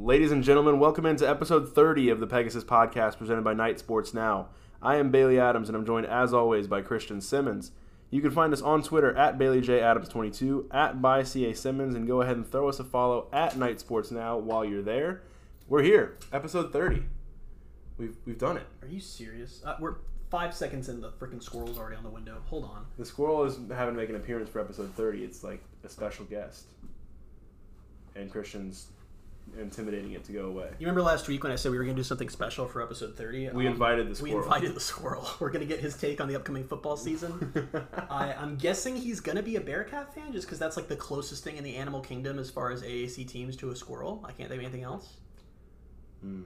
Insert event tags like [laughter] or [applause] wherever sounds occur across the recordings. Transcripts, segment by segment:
Ladies and gentlemen, welcome into episode 30 of the Pegasus Podcast presented by Knight Sports Now. I am Bailey Adams and I'm joined as always by Christian Simmons. You can find us on Twitter at BaileyJAdams22, at by CA Simmons, and go ahead and throw us a follow at Knight Sports Now while you're there. We're here, episode 30. We've, we've done it. Are you serious? Uh, we're five seconds in. The freaking squirrel's already on the window. Hold on. The squirrel is having to make an appearance for episode 30. It's like a special guest. And Christian's intimidating it to go away. You remember last week when I said we were going to do something special for episode 30? We um, invited the squirrel. We invited the squirrel. We're going to get his take on the upcoming football season. [laughs] I, I'm guessing he's going to be a Bearcat fan just because that's like the closest thing in the animal kingdom as far as AAC teams to a squirrel. I can't think of anything else. Hmm.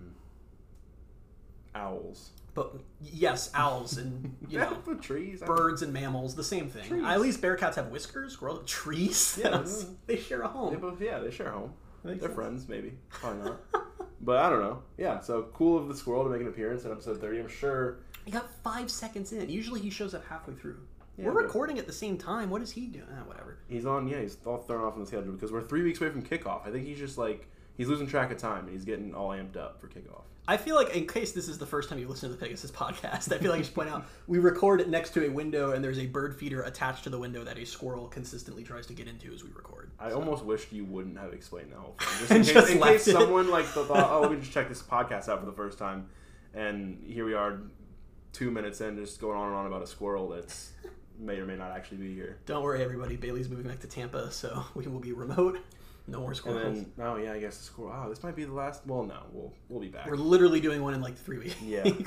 Owls. But yes, owls and, you [laughs] know, [laughs] trees. Birds and mammals, the same thing. Trees. At least Bearcats have whiskers. Squirrel trees. Yeah, they share a home. They both, yeah, they share a home. They're sense. friends, maybe. Probably not. [laughs] but I don't know. Yeah, so cool of the squirrel to make an appearance in episode 30. I'm sure. He got five seconds in. Usually he shows up halfway through. Yeah, We're recording at the same time. What is he doing? Ah, whatever. He's on, yeah, he's all thrown off on the schedule because we're three weeks away from kickoff. I think he's just like, he's losing track of time and he's getting all amped up for kickoff. I feel like, in case this is the first time you listen to the Pegasus podcast, I feel like I should point out [laughs] we record it next to a window, and there's a bird feeder attached to the window that a squirrel consistently tries to get into as we record. I almost wished you wouldn't have explained the whole thing. Just And in case, just in case someone like thought, oh, let me just check this podcast out for the first time, and here we are, two minutes in, just going on and on about a squirrel that's [laughs] may or may not actually be here. Don't worry, everybody. Bailey's moving back to Tampa, so we will be remote. No more squirrels. then, oh yeah, I guess the squirrel. Oh, this might be the last. Well, no, we'll we'll be back. We're literally doing one in like three weeks Yeah. [laughs] in Yeah,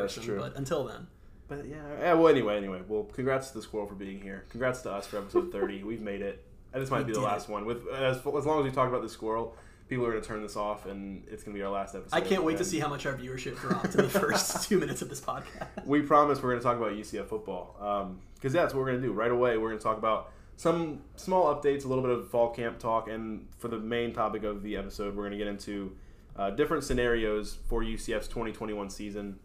that's person, true. but until then. But yeah, yeah. Well, anyway, anyway. Well, congrats to the squirrel for being here. Congrats to us for episode thirty. We've made it. And this might We be the last one. With as, as long as we talk about the squirrel, people are going to turn this off, and it's going to be our last episode. I can't wait to see how much our viewership dropped in the [laughs] first two minutes of this podcast. We promise we're going to talk about UCF football um, because that's what we're going to do right away. We're going to talk about some small updates, a little bit of fall camp talk, and for the main topic of the episode, we're going to get into uh, different scenarios for UCF's 2021 season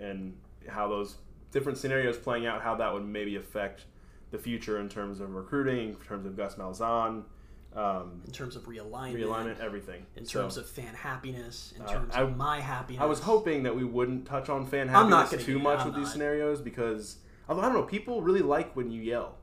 and how those different scenarios playing out, how that would maybe affect the future in terms of recruiting, in terms of Gus Malzahn, um, In terms of realignment, realignment, everything. in So, terms of fan happiness, in Uh, terms I- of my happiness. I was hoping that we wouldn't touch on fan not happiness too much with these scenarios because although I don't know, people really like when you yell.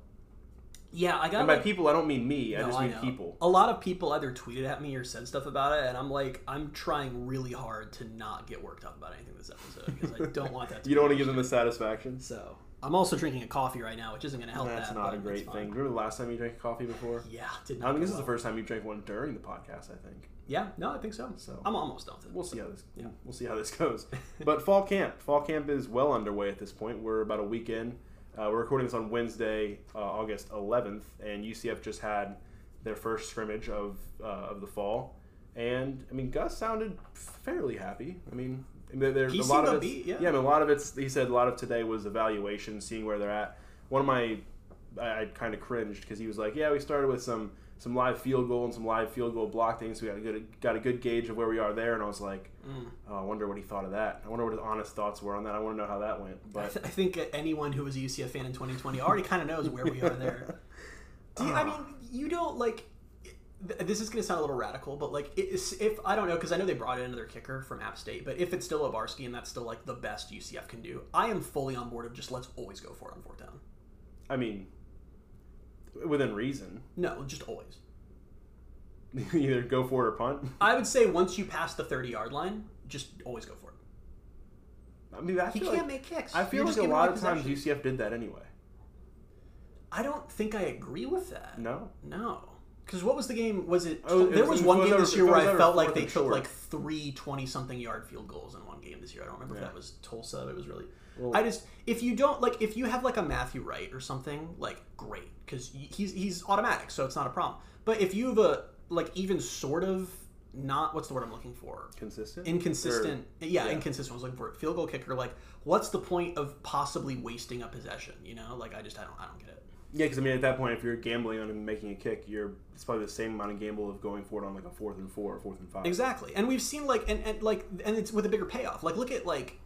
Yeah, I got And by like, people, I don't mean me. I no, just mean know. people. A lot of people either tweeted at me or said stuff about it, and I'm like, I'm trying really hard to not get worked up about anything this episode because I don't want that. [laughs] to You don't want to give them the satisfaction. So I'm also drinking a coffee right now, which isn't going to help That's that. not a great thing. Remember the last time you drank coffee before? Yeah, did not. I think this is the first time you drank one during the podcast. I think. Yeah, no, I think so. So- I'm almost done with it. We'll see how this. Yeah. We'll see how this goes. but fall camp, fall camp is well underway at this point. We're about a week in. Uh, we're recording this on Wednesday, uh, August 11th, and UCF just had their first scrimmage of uh, of the fall. And I mean, Gus sounded fairly happy. I mean, there's He a lot of it's, upbeat, yeah. I mean, a lot of it's. He said a lot of today was evaluation, seeing where they're at. One of my, I, I kind of cringed because he was like, "Yeah, we started with some some live field goal and some live field goal block things. So we got a good got a good gauge of where we are there." And I was like, Mm. Oh, I wonder what he thought of that. I wonder what his honest thoughts were on that. I want to know how that went. I, But th- I think anyone who was a UCF fan in 2020 already kind of knows where we are there. [laughs] Do you, I Ah. mean, you don't like. This is going to sound a little radical, but like, if I don't know, because I know they brought in another kicker from App State, but if it's still Obarski and that's still like the best UCF can do, I am fully on board of just let's always go for it on fourth down. I mean, within reason, [laughs] No, just always. either go for it or punt. [laughs] I would say once you pass the 30 yard line, just always go for it. I mean, I He can't like, make kicks. I feel You're like a lot of times. UCF did that anyway. I don't think I agree with that. No, No. Because what was the game? Was it? Oh, there was- was one game over- this year where I felt like they took short. like three 20 something yard field goals in one game this year. I don't remember if that was Tulsa. It was really. Well- I just if you don't like if you have like a Matthew Wright or something like great because he's he's automatic so it's not a problem. But if you have a like even sort of not what's the word I'm looking for consistent, inconsistent yeah, yeah. inconsistent I was looking for field goal kicker like what's the point of possibly wasting a possession you know like I just I don't I don't get it. Yeah, because I mean, at that point, if you're gambling on making a kick, you're it's probably the same amount of gamble of going for it on like a fourth and four or fourth and five. Exactly, and we've seen like and, and like and it's with a bigger payoff. Like look at like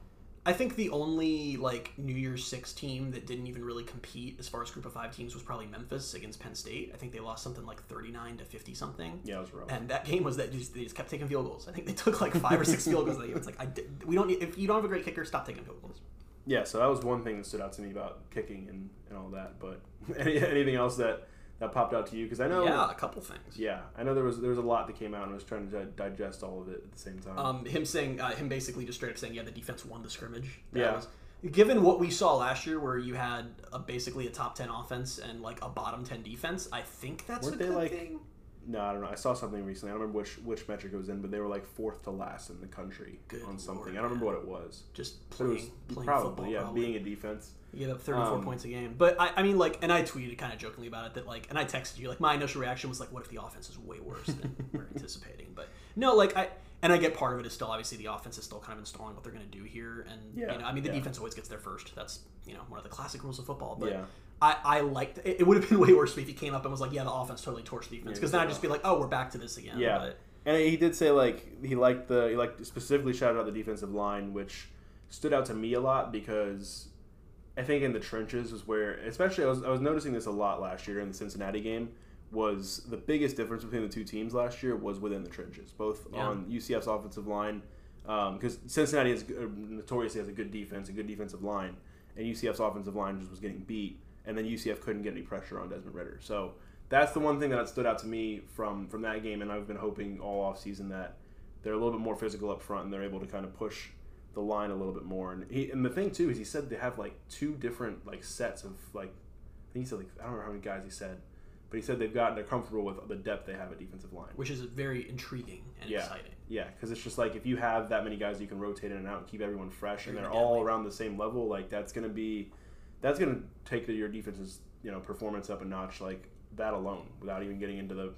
I think the only like New Year's Six team that didn't even really compete as far as Group of Five teams was probably Memphis against Penn State. I think they lost something like thirty nine to fifty something. Yeah, it was rough. And that game was that just, they just kept taking field goals. I think they [laughs] took like five or six field goals. That game. It's like I did, we don't need, if you don't have a great kicker, stop taking field goals. Yeah, so that was one thing that stood out to me about kicking and, and all that. But [laughs] any, anything else that, that popped out to you? Because I know, Yeah, a couple things. yeah, I know there was there was a lot that came out, and I was trying to digest all of it at the same time. Um, him saying, uh, him basically just straight up saying, yeah, the defense won the scrimmage. That Yeah. Was, given what we saw last year, where you had a, basically a top ten offense and like a bottom ten defense, I think that's Weren't a they, good like, thing. no, I don't know. I saw something recently. I don't remember which which metric it was in, but they were like fourth to last in the country Good on something. lord, I don't remember man. what it was. Just But it playing, was playing probably football, yeah, probably. being a defense. You get up 34 Um, points a game. But I, I mean, like, and I tweeted kind of jokingly about it that, like, and I texted you, like, my initial reaction was, like, what if the offense is way worse than [laughs] we're anticipating? But no, like, I, and I get part of it is still, obviously, the offense is still kind of installing what they're going to do here. And, Yeah, you know, I mean, the yeah. defense always gets there first. That's, you know, one of the classic rules of football. But Yeah. I, I liked it. It would have been [laughs] way worse if he came up and was like, yeah, the offense totally torched the defense. Yeah, Because then I'd just be like, oh, we're back to this again. Yeah, But, and he did say like he liked the he liked specifically shouted out the defensive line, which stood out to me a lot because I think in the trenches is where, especially I was I was noticing this a lot last year in the Cincinnati game. Was the biggest difference between the two teams last year was within the trenches, both Yeah. on UCF's offensive line, because Cincinnati is uh, notoriously has a good defense, a good defensive line, and UCF's offensive line just was getting beat, and then UCF couldn't get any pressure on Desmond Ridder. So that's the one thing that stood out to me from from that game, and I've been hoping all off season that they're a little bit more physical up front and they're able to kind of push the line a little bit more. And he and the thing too is he said they have like two different like sets of like I think he said like I don't remember how many guys he said, but he said they've gotten they're comfortable with the depth they have at defensive line. which is very intriguing and Yeah. exciting. Yeah, because it's just like if you have that many guys you can rotate in and out and keep everyone fresh, and they're all around the same level, like that's gonna be that's gonna take the, your defense's you know performance up a notch, like that alone, without even getting into the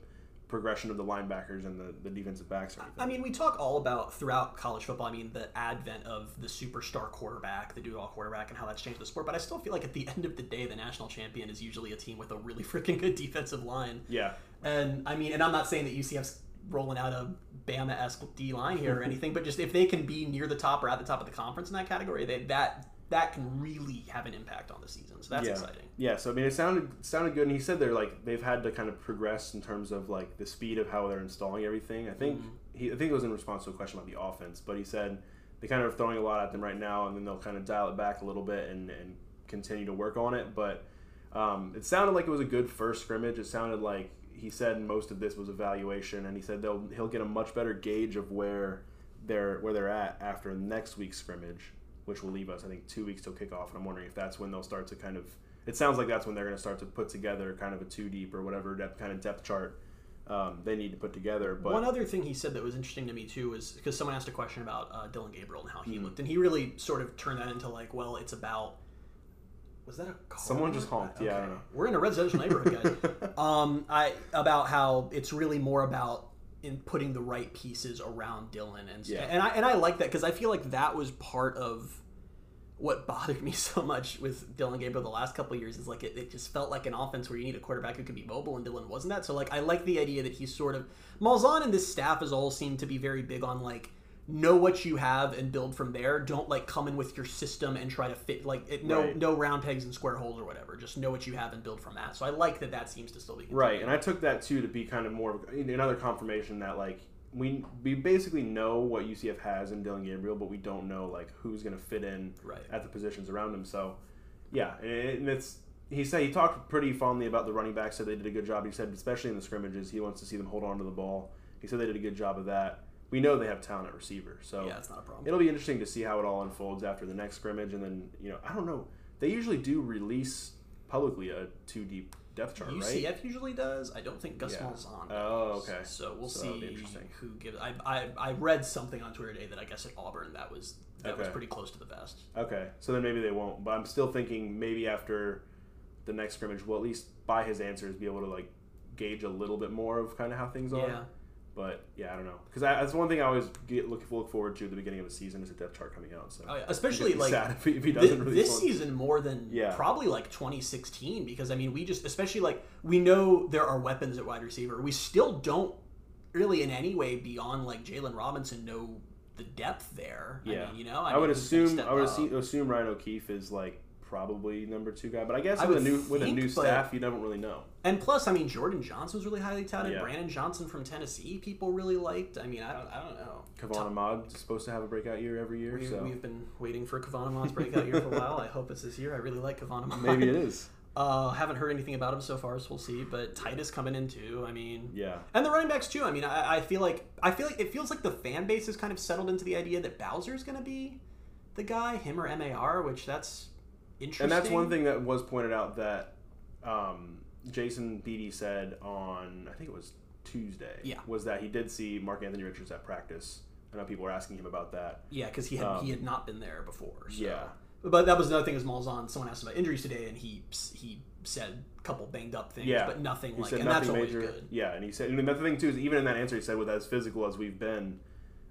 progression of the linebackers and the, the defensive backs. I mean, we talk all about throughout college football. I mean, the advent of the superstar quarterback, the do-it-all quarterback, and how that's changed the sport. But I still feel like at the end of the day, the national champion is usually a team with a really [laughs] freaking good defensive line. yeah, And I mean, and I'm not saying that UCF's rolling out a Bama-esque D line here or [laughs] anything, but just if they can be near the top or at the top of the conference in that category, they, that that can really have an impact on the season. So that's yeah. exciting. Yeah, so I mean, it sounded sounded good, and he said they're like they've had to kind of progress in terms of like the speed of how they're installing everything. I think Mm-hmm. he, I think it was in response to a question about the offense, but he said they kind of are throwing a lot at them right now, and then they'll kind of dial it back a little bit and, and continue to work on it. But um, it sounded like it was a good first scrimmage. It sounded like he said most of this was evaluation, and he said they'll he'll get a much better gauge of where they're where they're at after next week's scrimmage, which will leave us I think two weeks till kickoff. And I'm wondering if that's when they'll start to kind of. It sounds like that's when they're going to start to put together kind of a two deep or whatever depth, kind of depth chart um, they need to put together. But One other thing he said that was interesting to me too was because someone asked a question about uh, Dillon Gabriel and how he Mm-hmm. looked, and he really sort of turned that into like, well, it's about. Was that a car? Someone just honked. Yeah, I don't know. We're in a residential neighborhood, guys. [laughs] um, I about how it's really more about in putting the right pieces around Dillon, and Yeah. and I and I like that because I feel like that was part of what bothered [laughs] me so much with Dillon Gabriel the last couple of years is like it, it just felt like an offense where you need a quarterback who can be mobile and Dillon wasn't that. So like I like the idea that he's sort of Malzahn and this staff as all seem to be very big on like know what you have and build from there. Don't like come in with your system and try to fit like it, no Right. no round pegs and square holes or whatever. Just know what you have and build from that. So I like that that seems to still be Right, and I took that too to be kind of more of another confirmation that like we we basically know what UCF has in Dillon Gabriel, but we don't know like who's going to fit in Right. at the positions around him. So yeah, and, and it's he said he talked pretty fondly about the running backs. Said they did a good job. He said especially in the scrimmages, he wants to see them hold on to the ball. He said they did a good job of that. We know they have talent at receiver, so Yeah, it's not a problem. it'll be interesting to see how it all unfolds after the next scrimmage, and then you know I don't know. They usually do release publicly a two deep depth chart, right? UCF usually does. I don't think Gus Yeah. Malzahn. Oh, okay. So we'll So see who gives. I, I I read something on Twitter today that I guess at Auburn that was that was pretty close to the best. Okay, so then maybe they won't. But I'm still thinking maybe after the next scrimmage, we'll at least by his answers be able to like gauge a little bit more of kind of how things are. But yeah, I don't know because that's one thing I always get look look forward to at the beginning of a season is a depth chart coming out. So Oh, yeah. Especially like if he, if he Thi- doesn't release this season more than Yeah. probably like 2016 because I mean we just especially like we know there are weapons at wide receiver we still don't really in any way beyond like Jaylon Robinson know the depth there. Yeah. I mean, you know, I, would mean, gonna assume I would up? assume Ryan O'Keefe is like probably number two guy, but I guess I with a new with a new but- staff, you don't really know. And plus, I mean, Jordan Johnson was really highly touted. Yeah. Brandon Johnson from Tennessee, people really liked. I mean, I don't, I don't know. Kavon Ahmad is supposed to have a breakout year every year, We, so We've been waiting for Kavon Ahmad's breakout year for a [laughs] while. I hope it's this year. I really like Kavon Ahmad. maybe it is. [laughs] Uh, haven't heard anything about him so far, so we'll see. But Titus coming in too. I mean, Yeah, and the running backs too. I mean, I, I feel like I feel like it feels like the fan base has kind of settled into the idea that Bowser's going to be the guy, him or Mar, which that's interesting. and that's one thing that was pointed out that um, Jason Beede said on I think it was Tuesday. Yeah. was that he did see Mark Anthony Richards at practice. I know people were asking him about that. Yeah, because he had Um, he had not been there before. So. Yeah. But that was another thing as Malzahn. Someone asked him about injuries today, and he he said a couple banged up things, Yeah. but nothing He like, said and that's nothing always major. good. Yeah, and he said, and another thing too is even in that answer, he said, with as physical as we've been,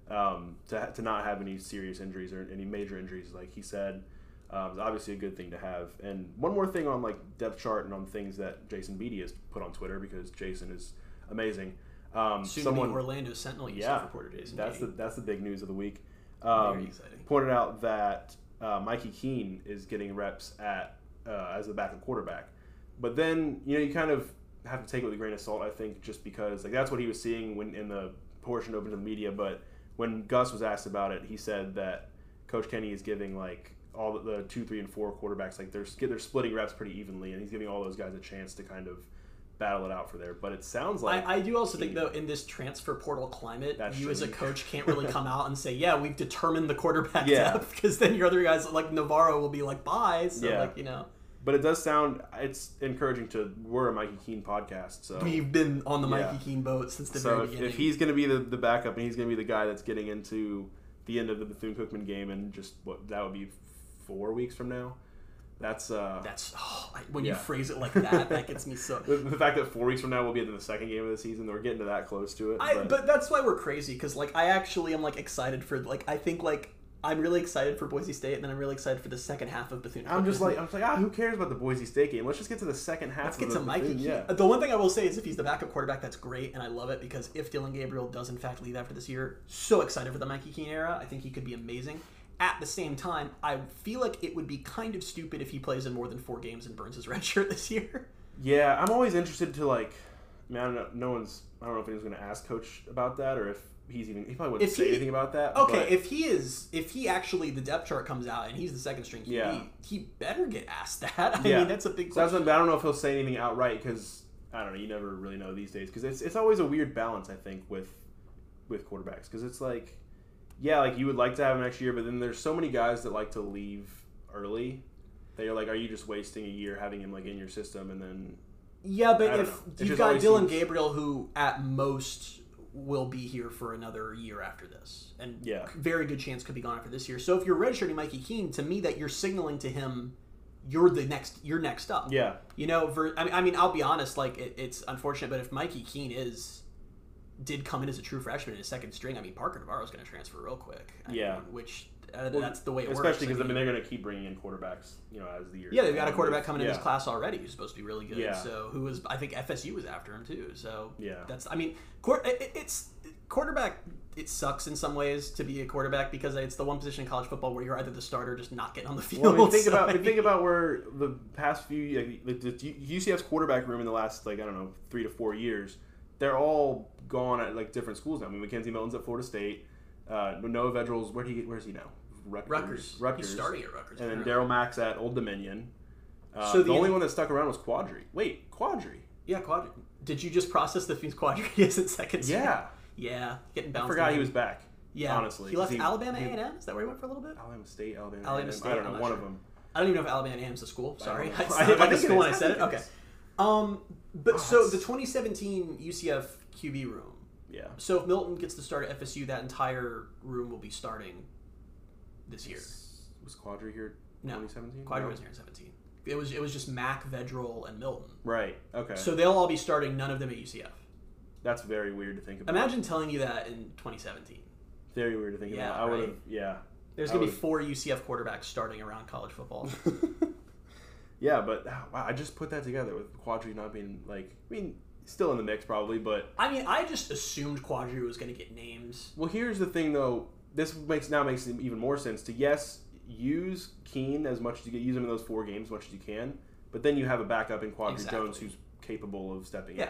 um, to to not have any serious injuries or any major injuries, like he said, um, is obviously a good thing to have. And one more thing on like depth chart and on things that Jason Beede has put on Twitter because Jason is amazing. Um, Soon someone, Orlando Sentinel yeah, reporter Jason. that's the that's the big news of the week. Um, very exciting. pointed out that uh, Mikey Keene is getting reps at uh, as the backup quarterback, but then you know you kind of have to take it with a grain of salt. I think just because like that's what he was seeing when in the portion open to the media. But when Gus was asked about it, he said that Coach Kenny is giving like all the, the two, three, and four quarterbacks like they're they're splitting reps pretty evenly, and he's giving all those guys a chance to kind of battle it out for there. But it sounds like I, I do also think though in this transfer portal climate, you as a coach can't really [laughs] come out and say, "Yeah, we've determined the quarterback Yeah. depth," because then your other guys like Navarro will be like, "Bye." So Yeah. like you know, but it does sound it's encouraging to we're a Mikey Keene podcast, so we've been on the Yeah. Mikey Keene boat since the So very if, beginning. if he's going to be the, the backup and he's going to be the guy that's getting into the end of the Bethune Cookman game and just what that would be four weeks from now, that's uh, that's oh, I- when you phrase it like that, that gets me so. [laughs] the, the fact that four weeks from now we'll be in the second game of the season. We're getting to that close to it. I, but, but that's why we're crazy because like I actually am like excited for like I think like I'm really excited for Boise State and then I'm really excited for the second half of Bethune. I'm just like I'm just like ah, who cares about the Boise State game? Let's just get to the second half. Let's of get to Mikey. Bethune- Yeah, The one thing I will say is if he's the backup quarterback, that's great, and I love it because if Dillon Gabriel does in fact leave after this year, so excited for the Mikey Keene era. I think he could be amazing. At the same time, I feel like it would be kind of stupid if he plays in more than four games and burns his [laughs] red shirt this year. yeah. I'm always interested to like. I mean, I don't know. No one's. I don't know if anyone's going to ask Coach about that or if he's even. He probably wouldn't If say he- anything about that. Okay, but- if he is, if he actually the depth chart comes out and he's the second string QB, Yeah. he better get asked that. [laughs] I Yeah. mean, that's a big So that's what, I don't know if he'll say anything outright because I don't know. You never really know these days because it's it's always a weird balance. I think with with quarterbacks because it's like yeah, like you would like to have him next year, but then there's so many guys that like to leave early. That you're like, are you just wasting a year having him like in your system and then Yeah, but if you've got Dillon seems- Gabriel, who at most will be here for another year after this, and Yeah. very good chance could be gone after this year. So if you're redshirting Mikey Keene, to me, that you're signaling to him, you're the next, you're next up. yeah, You know, ver- I mean, I mean, I'll be honest. Like, it, it's unfortunate, but if Mikey Keene is did come in as a true freshman in his second string, I mean, Parker Navarro's going to transfer real quick. I Yeah. mean, which uh, Well, that's the way it works. especially because I mean they're going to keep bringing in quarterbacks, you know, as the year. Yeah, they've got a quarterback coming in this class already who's supposed to be really good. Yeah. So who was I think FSU was after him too. So Yeah. that's I mean, quar- it- it- it's quarterback. It sucks in some ways to be a quarterback because it's the one position in college football where you're either the starter, or just not getting on the field. Well, I mean, think [laughs] So, about I think about where the past few like, the, the UCF's quarterback room in the last like I don't know three to four years, they're all gone at like different schools now. I mean, McKenzie Milton's at Florida State. Uh, Noah Vedral's where he where's he now? Rutgers. Rutgers. Rutgers. He's starting at Rutgers. And then. Darriel Mack at Old Dominion. Uh, So the, the- only one that stuck around was Quadry. Wait, Quadry. Yeah, Quadry. Did you just process the Phoenix Quadry [laughs] is in second? Yeah, Yeah, getting bounced. I forgot he was back. Yeah, honestly, he left he- Alabama A and M. Is that where he went for a little bit? Alabama State, Alabama. Alabama A&M. State, I don't know one sure. of them. I don't even know if Alabama A&M is a school. Sorry. [laughs] I, I I think the one I said it. Okay. Um, but Oh, so the 2017 UCF QB room. Yeah. So if Milton gets to start at FSU, that entire room will be starting this year. Was Quadry here? No, 2017. Quadry No? was here in 17. It was it was just Mack, Vedral, and Milton. Right. Okay. So they'll all be starting. None of them at UCF. That's very weird to think about. Imagine telling you that in 2017. Very weird to think Yeah, about. I would have. Yeah. There's I gonna be four UCF quarterbacks starting around college football. [laughs] yeah, but ah, wow, I just put that together with Quadry not being like. I mean, still in the mix probably, but I mean, I just assumed Quadry was gonna get names. well, here's the thing though. this makes now makes even more sense to yes use Keene as much as you can use him in those four games as much as you can, but then you have a backup in Quadry Exactly. Jones who's capable of stepping Yeah, in.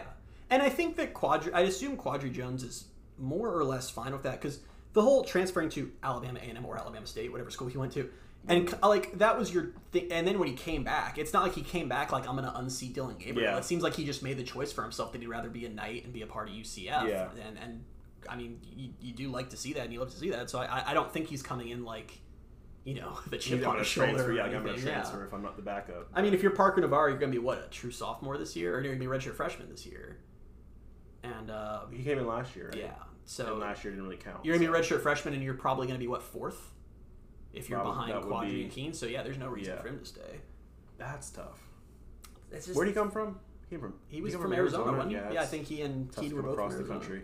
and I think that Quadry. I assume Quadry Jones is more or less fine with that because the whole transferring to Alabama A and M or Alabama State, whatever school he went to, and like that was your thing. And then when he came back, it's not like he came back like I'm going to unseat Dillon Gabriel. Yeah. It seems like he just made the choice for himself that he'd rather be a knight and be a part of UCF. Yeah. and and I mean you, you do like to see that and you love to see that. So I I don't think he's coming in like. You know, [laughs] the chip on his shoulder. Yeah, I'm gonna anything. Yeah. transfer if I'm not the backup. I mean, if you're Parker Navarro, you're going to be what a true sophomore this year, or you're going to be a redshirt freshman this year. And uh, He came in last year. Right? yeah, so and last year didn't really count. you're going to be a redshirt freshman, and you're probably going to be what fourth, if you're Probably- behind Quadry be- and Keene. So yeah, there's no reason Yeah. for him to stay. That's tough. Just, Where'd he come from? He came from. he was came from Arizona, wasn't he? Yeah, Yeah, I think he and Keene were both across from the country.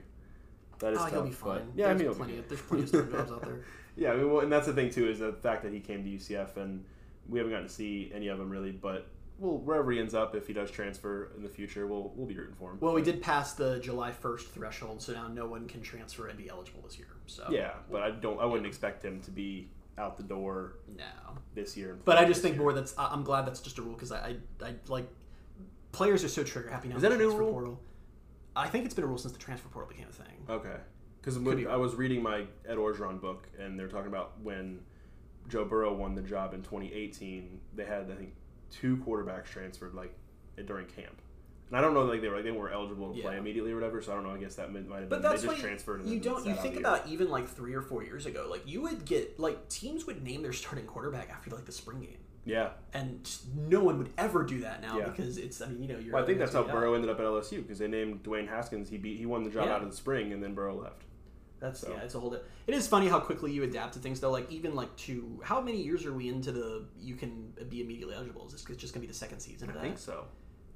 That oh, is Oh, tough. he'll be fine. yeah, I mean, plenty. Of, [laughs] there's plenty of starting jobs out there. Yeah, I mean, well, and that's the thing too is the fact that he came to UCF and we haven't gotten to see any of them really, but well, wherever he ends up, if he does transfer in the future, we'll we'll be rooting for him. Well, we did pass the July 1st threshold, so now no one can transfer and be eligible this year. So yeah, but I don't. I wouldn't expect him to be out the door no. this year. But I just think year. more that's I- I'm glad that's just a rule because I, I I like players are so trigger happy now. Is that a new rule? Portal. I think it's been a rule since the transfer portal became a thing. Okay. Because be I was reading my Ed Orgeron book, and they're talking about when Joe Burrow won the job in 2018. They had, I think, two quarterbacks transferred like during camp. And I don't know, like they were like they weren't eligible to play Yeah. immediately or whatever. So I don't know. I guess that might have But been that's they just why transferred. You don't you think about even like three or four years ago, like you would get like teams would name their starting quarterback after like the spring game. Yeah. And no one would ever do that now Yeah. because it's I mean, you know, you're Well, I think that's how. Burrow ended up at LSU because they named Dwayne Haskins. He beat he won the job Yeah. out in the spring, and then Burrow left. That's So. yeah, it's a whole. It is funny how quickly you adapt to things though. Like even like to how many years are we into the you can be immediately eligible? Is this just gonna be the second season of I think so.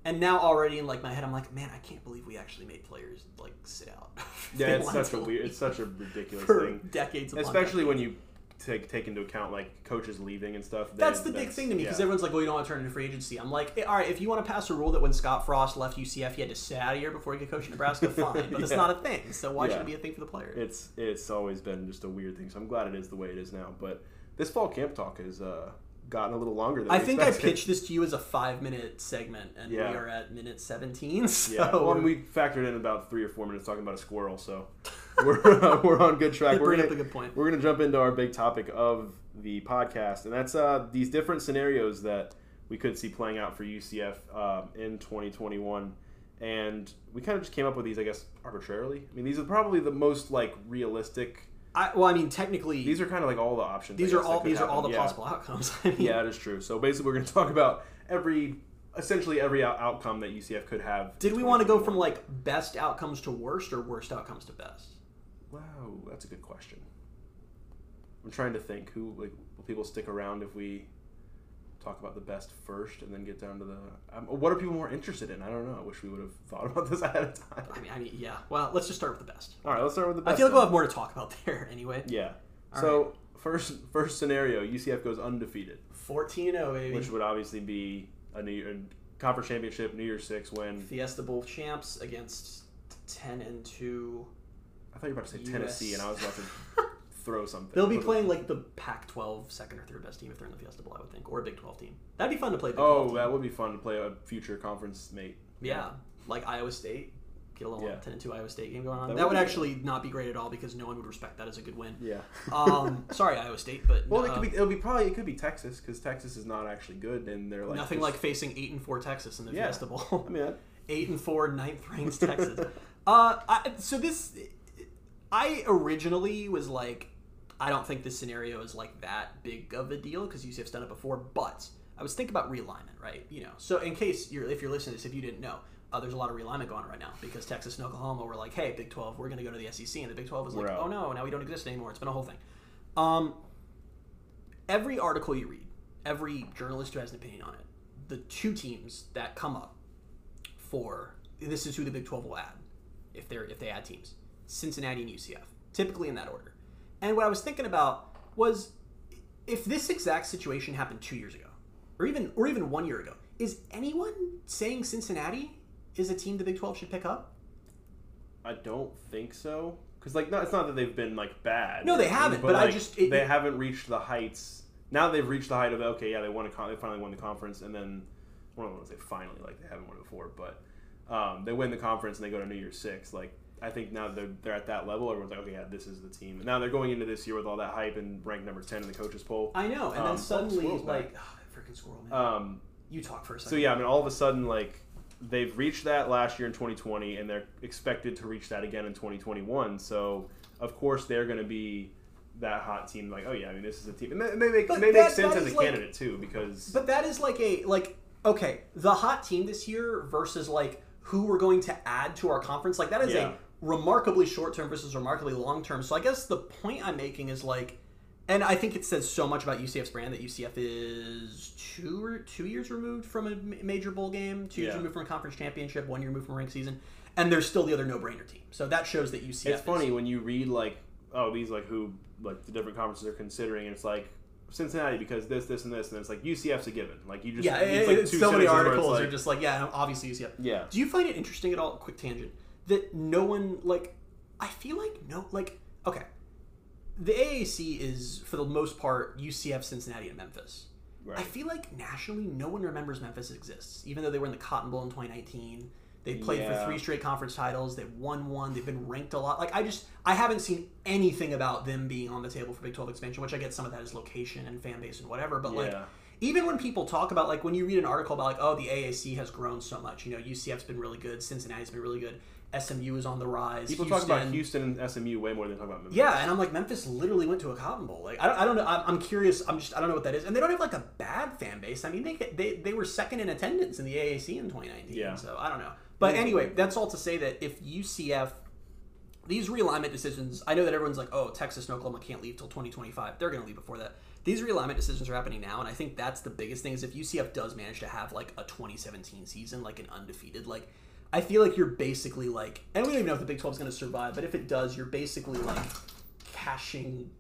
And now already in like my head, I'm like, man, I can't believe we actually made players like sit out. [laughs] Yeah, it's such a weird, it's such a ridiculous thing, decades. Especially decades. when you take take into account like coaches leaving and stuff. That's the big thing to me because yeah. everyone's like, well, you don't want to turn into free agency. I'm like, eh, all right, if you want to pass a rule that when Scott Frost left UCF, he had to sit out of here before he could coach in Nebraska, [laughs] fine. But it's Yeah. not a thing. So why should it be a thing for the players? It's it's always been just a weird thing. So I'm glad it is the way it is now. But this fall camp talk is uh, gotten a little longer than I think I pitched this to you as a five minute segment, and Yeah. we are at minute 17. [laughs] So Yeah, well, and we factored in about three or four minutes talking about a squirrel, so [laughs] we're [laughs] we're on good track. We're bring gonna up a good point. we're gonna jump into our big topic of the podcast, and that's uh, these different scenarios that we could see playing out for UCF um, in 2021. And we kind of just came up with these, I guess, arbitrarily. I mean, these are probably the most like realistic. I, well, I mean, technically, These are kind of like all the options. I these are guess, all these are all the Yeah. possible outcomes. [laughs] I mean, Yeah, it is true. So basically, we're going to talk about every, essentially every out- outcome that UCF could have. Did we want to go from like best outcomes to worst, or worst outcomes to best? Wow, that's a good question. I'm trying to think who like will people stick around if we talk about the best first and then get down to the um, what are people more interested in? I don't know. I wish we would have [laughs] thought about this ahead of I time. mean, I mean, yeah. Well, let's just start with the best. All right, let's start with the best. I feel like we'll have more to talk about [laughs] there anyway. yeah. All so first first scenario, UCF goes undefeated, 14 0, baby. which would obviously be a New Year, a conference championship, New Year's Six win. Fiesta Bowl champs against 10 and 2. I thought you were about to say US. Tennessee, and I was about to [laughs] throw something. They'll be playing like the Pac 12 second or third best team if they're in the Fiesta Bowl, I would think, or a Big 12 team. That'd be fun to play. Oh, team. that would be fun to play a future conference mate. Yeah, like Iowa State. Get a little Yeah. 10 and 2 Iowa State game going on. That That, would would actually not be great at all because no one would respect that as a good win. Yeah. Um, [laughs] sorry, Iowa State, but Well, it uh, could be. It'll be probably. It could be Texas because Texas is not actually good, and they're like nothing just- like facing 8 and 4 Texas in the Yeah. Fiesta Bowl. I mean, [laughs] 8 and 4 ninth ranked Texas. [laughs] Uh, I, so this, I originally was like, I don't think this scenario is like that big of a deal because UCF's done it before. But I was thinking about realignment, right? You know, so in case you're, if you're listening to this, if you didn't know, uh, there's a lot of realignment going on right now because Texas and Oklahoma were like, hey, Big 12, we're going to go to the SEC, and the Big 12 was like, oh no, now we don't exist anymore. It's been a whole thing. Um, every article you read, every journalist who has an opinion on it, the two teams that come up for this is who the Big 12 will add if they're if they add teams. Cincinnati and UCF, typically in that order. And what I was thinking about was if this exact situation happened 2 years ago or even or even 1 year ago, is anyone saying Cincinnati is a team the Big 12 should pick up? I don't think so because like no, it's not that they've been like bad. No, they haven't, but I like, just- it- they haven't reached the heights. Now they've reached the height of okay, yeah, they won a con- they finally won the conference, and then I don't want to say finally like they haven't won it before, but um, they win the conference and they go to New Year's Six. Like I think now they're they're at that level. Everyone's like, okay, yeah, this is the team. And now they're going into this year with all that hype and ranked number ten in the coaches poll. I know, and Um, then suddenly, back. like, oh, freaking squirrel, man. Um, you talk for a second. so yeah, I mean, all of a sudden, like they've reached that last year in 2020, and they're expected to reach that again in 2021. So of course they're going to be that hot team. Like, oh yeah, I mean, this is a team, and it may make, may that- make sense as a like- candidate too, because But that is like a like okay, the hot team this year versus like who we're going to add to our conference. Like that is Yeah. a remarkably short term versus remarkably long term. So I guess the point I'm making is like, and I think it says so much about UCF's brand that UCF is two or two years removed from a major bowl game, two years removed from a conference championship, one year removed from a ranked season, and they're still the other no brainer team. So that shows that UCF. it's is- funny when you read like, oh, these like who like the different conferences are considering, and it's like. Cincinnati because this, this, and this, and it's like UCF's a given. Like you just Yeah, it's like two so many sentences where it's articles like- are just like, yeah, obviously UCF. yeah, Do you find it interesting at all? Quick tangent that no one like. I feel like no like okay. The AAC is for the most part UCF, Cincinnati, and Memphis. right. I feel like nationally, no one remembers Memphis exists, even though they were in the Cotton Bowl in 2019. They played Yeah. for three straight conference titles. They've won one. They've been ranked a lot. Like I just, I haven't seen anything about them being on the table for Big 12 expansion. Which I get some of that is location and fan base and whatever. But like, even when people talk about like when you read an article about like, oh, the AAC has grown so much. You know, UCF's been really good. Cincinnati's been really good. SMU is on the rise. People talk about Houston and SMU way more than they talk about Memphis. Yeah, and I'm like Memphis literally went to a Cotton Bowl. Like I don't, I don't know. I'm, I'm curious. I'm just I don't know what that is. And they don't have like a bad fan base. I mean they they they were second in attendance in the AAC in 2019. Yeah. So I don't know. But anyway, that's all to say that if UCF these realignment decisions, I know that everyone's like, oh, Texas and Oklahoma can't leave till 2025. They're going to leave before that. These realignment decisions are happening now, and I think that's the biggest thing is if UCF does manage to have like a 2017 season, like an undefeated, like I feel like you're basically like, and we don't even know if the Big 12 is going to survive, but if it does, you're basically like cashing.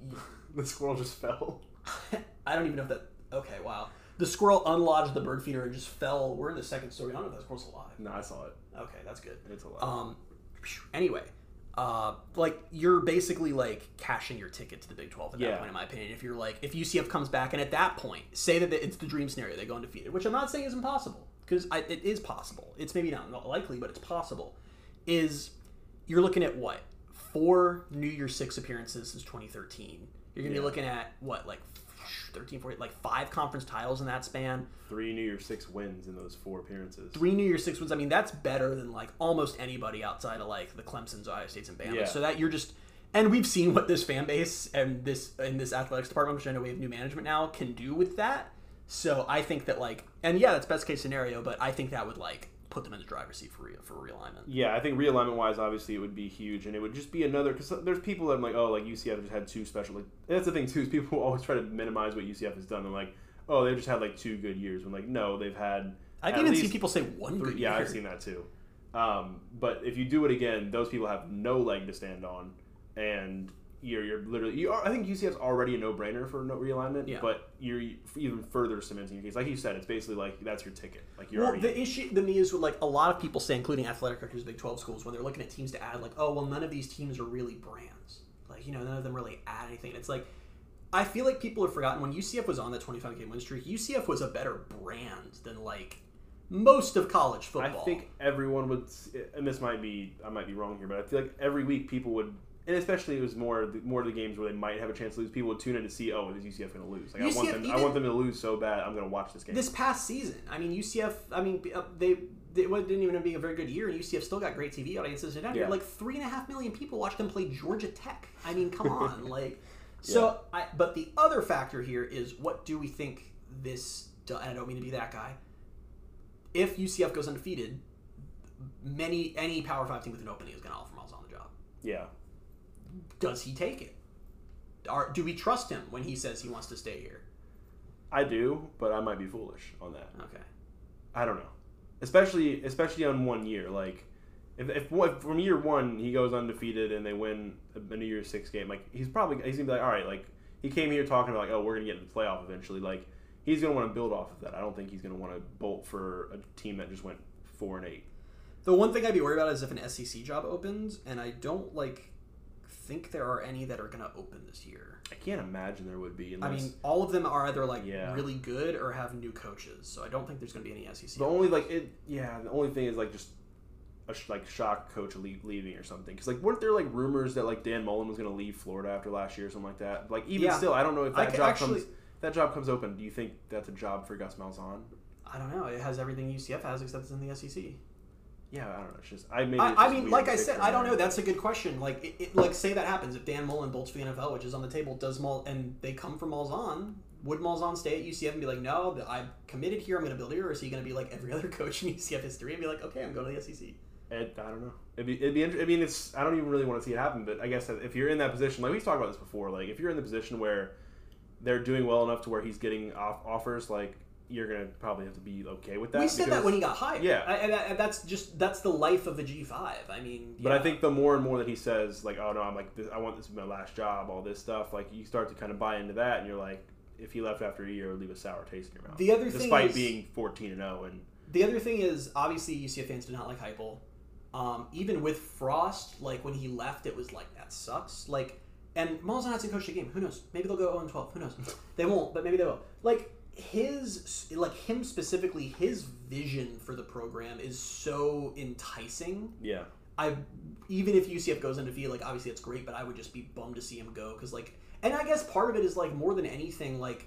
[laughs] the squirrel just fell. [laughs] I don't even know if that. Okay, wow. The squirrel unlodged the bird feeder and just fell. We're in the second story. I don't know if that squirrel's alive. No, I saw it. Okay, that's good. It's a lot. Um, anyway, uh, like you're basically like cashing your ticket to the Big Twelve at that point, in my opinion. If you're like, if UCF comes back, and at that point, say that it's the dream scenario, they go undefeated, which I'm not saying is impossible because it is possible. It's maybe not not likely, but it's possible. Is you're looking at what four New Year's Six appearances since 2013. You're gonna Yeah. be looking at what like 13, 14, like five conference titles in that span. Three New Year's Six wins in those four appearances. three New Year's Six wins. I mean, that's better than like almost anybody outside of like the Clemson's, Ohio States, and Bama. Yeah. So that you're just, and we've seen what this fan base and this in this athletics department, which I know we have new management now, can do with that. So I think that like, and yeah, that's best case scenario, but I think that would like put them in the driver's seat for real for realignment. Yeah, I think realignment wise, obviously, it would be huge, and it would just be another because there's people that are like, oh, like UCF just had two special. Like that's the thing too is people [laughs] always try to minimize what UCF has done. They're like, oh, they've just had like two good years. When like, no, they've had. I've even seen people say one three- yeah, year. I've seen that too. Um, but if you do it again, those people have no leg to stand on, and you're you're literally. You are, I think UCF's already a no brainer for no realignment. Yeah. But you're even further cementing your case. Like you said, it's basically like that's your ticket. Like you're Well, already. the issue to me is like a lot of people say, including athletic directors of Big Twelve schools, when they're looking at teams to add, like, oh, well, none of these teams are really brands. Like, you know, none of them really add anything. It's like, I feel like people have forgotten when UCF was on that 25 game win streak. UCF was a better brand than like most of college football. I think everyone would, and this might be, I might be wrong here, but I feel like every week people would, and especially it was more more of the games where they might have a chance to lose. People would tune in to see, oh, is UCF going to lose? Like I want UCF them, I want them to lose so bad. I'm going to watch this game. this past season, I mean, UCF. I mean, uh, they. It didn't even being a very good year, and UCF still got great TV audiences. And Yeah. like three and a half million people watched them play Georgia Tech. I mean, come [laughs] on, like. So, I, but the other factor here is what do we think this? do- And I don't mean to be that guy. If UCF goes undefeated, many any Power Five team with an opening is going to offer Malzahn the job. yeah, Does he take it? Are, do we trust him when he says he wants to stay here? I do, but I might be foolish on that. Okay. I don't know, especially especially on one year. Like if, if, if from year one he goes undefeated and they win a New Year's Six game, like he's probably he's gonna be like, all right, like he came here talking about like, oh, we're gonna get in the playoff eventually. Like he's gonna want to build off of that. I don't think he's gonna want to bolt for a team that just went four and eight. The one thing I'd be worried about is if an SEC job opens, and I don't like. Think there are any that are going to open this year. I can't imagine there would be. I mean, all of them are either like Yeah. really good or have new coaches. So I don't think there's going to be any SEC. the only like it. Yeah, the only thing is like just a sh- like shock coach le- leaving or something. Because like weren't there like rumors that like Dan Mullen was going to leave Florida after last year or something like that? Like even Yeah. still, I don't know if that job actually- comes. That job comes open. Do you think that's a job for Gus Malzahn? I don't know. It has everything UCF has except it's in the SEC. Yeah, I don't know. It's just I maybe. I, I mean, like I said, I don't know. That's a good question. Like, it, it, like say that happens if Dan Mullen bolts for the NFL, which is on the table. Does Mal and they come from Malzahn? Would Malzahn stay at UCF and be like, no, I'm committed here. I'm going to build here, or is he going to be like every other coach in UCF history and be like, okay, I'm going to the SEC? It, I don't know. It'd be, it'd be. Inter- I mean, it's. I don't even really want to see it happen, but I guess that if you're in that position, like we've talked about this before, like if you're in the position where they're doing well enough to where he's getting off- offers, like you're gonna probably have to be okay with that. we said that when he got hired. Yeah. I, and, that- and that's just that's the life of a G five. I mean, But I think the more and more that he says, like, oh no, I'm like, this, I want this to be my last job, all this stuff, like you start to kind of buy into that, and you're like, if he left after a year, it would leave a sour taste in your mouth. The other thing despite is- being 14 and 0, and The other thing is obviously UCF fans did not like Heupel. Um, even with Frost, like when he left, it was like that sucks. Like, and Malzahn hasn't coached a game. Who knows? Maybe they'll go 0 12. Who knows? They won't, but maybe they will. Like his, like him specifically, his vision for the program is so enticing. yeah, I even if UCF goes undefeated, like obviously it's great, but I would just be bummed to see him go because like, and I guess part of it is like more than anything, like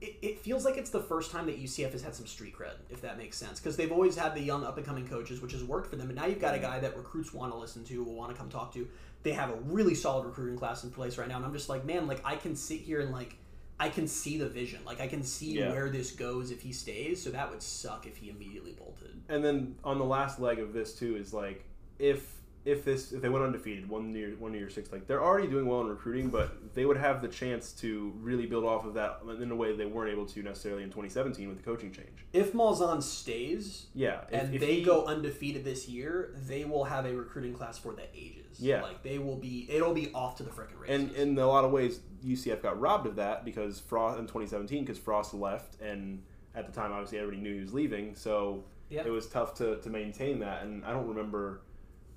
it, it feels like it's the first time that UCF has had some street cred, if that makes sense, because they've always had the young up and coming coaches, which has worked for them, and now you've got a mm-hmm. guy that recruits want to listen to, will want to come talk to. They have a really solid recruiting class in place right now, and I'm just like, man, like I can sit here and like. I can see the vision. Like I can see Yeah. where this goes if he stays. So that would suck if he immediately bolted. and then on the last leg of this too is like if if this if they went undefeated one year one year six like they're already doing well in recruiting but they would have the chance to really build off of that in a way they weren't able to necessarily in 2017 with the coaching change If Malzahn stays, yeah if, and if they he- go undefeated this year, they will have a recruiting class for the ages. Yeah. like they will be. It'll be off to the freaking races. and in a lot of ways UCF got robbed of that because Frost in 2017 because Frost left and at the time obviously everybody knew he was leaving so Yeah. it was tough to, to maintain that and I don't remember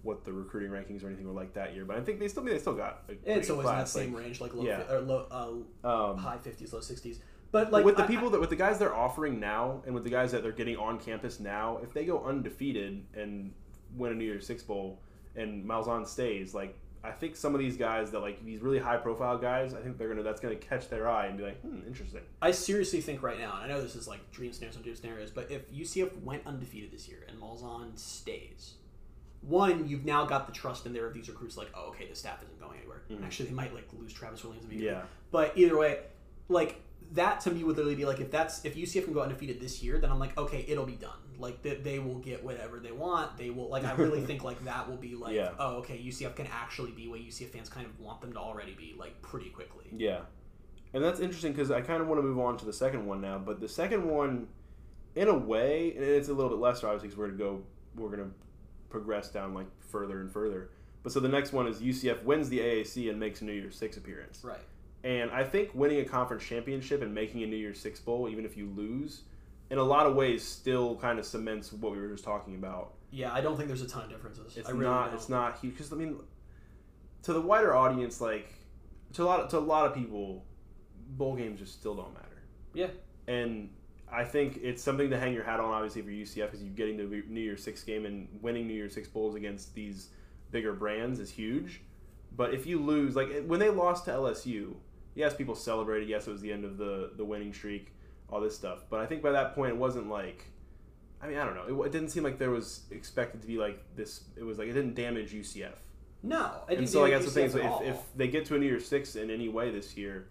what the recruiting rankings or anything were like that year but I think they still they still got a it's always in that same like, range, like low, yeah. or low, uh, um, high fifties, low sixties. But like with the I- people that with the guys they're offering now and with the guys that they're getting on campus now, if they go undefeated and win a New Year's Six bowl and Malzahn stays, like I think some of these guys that like these really high profile guys, I think they're gonna that's gonna catch their eye and be like, hmm, interesting. I seriously think right now, and I know this is like dream scenarios and dream scenarios, but if UCF went undefeated this year and Malzahn stays, one, you've now got the trust in there of these recruits, like, oh, okay, the staff isn't going anywhere. Mm-hmm. Actually, they might like lose Travis Williams immediately. Yeah. But either way, like that to me would literally be like if that's if UCF can go undefeated this year, then I'm like, okay, it'll be done. Like they, they will get whatever they want. They will like I really [laughs] think like that will be like, Yeah. oh, okay, UCF can actually be what UCF fans kind of want them to already be, like pretty quickly. Yeah, and that's interesting because I kind of want to move on to the second one now. But the second one, in a way, and it's a little bit lesser obviously because we're gonna go, we're gonna progress down like further and further. But so the next one is UCF wins the AAC and makes a New Year's Six appearance. Right. And I think winning a conference championship and making a New Year's Six bowl, even if you lose, in a lot of ways, still kind of cements what we were just talking about. Yeah, I don't think there's a ton of differences. It's really not. don't. It's not huge because I mean, to the wider audience, like to a lot to a lot of people, bowl games just still don't matter. Yeah. And I think it's something to hang your hat on, obviously for UCF, because you getting the New Year's Six game and winning New Year's Six bowls against these bigger brands is huge. But if you lose, like when they lost to LSU, yes, people celebrated. Yes, it was the end of the the winning streak, all this stuff. But I think by that point, it wasn't like. I mean, I don't know. It, it didn't seem like there was expected to be like this. It was like it didn't damage UCF. No, And so I guess the thing is, if, if they get to a New Year's Six in any way this year,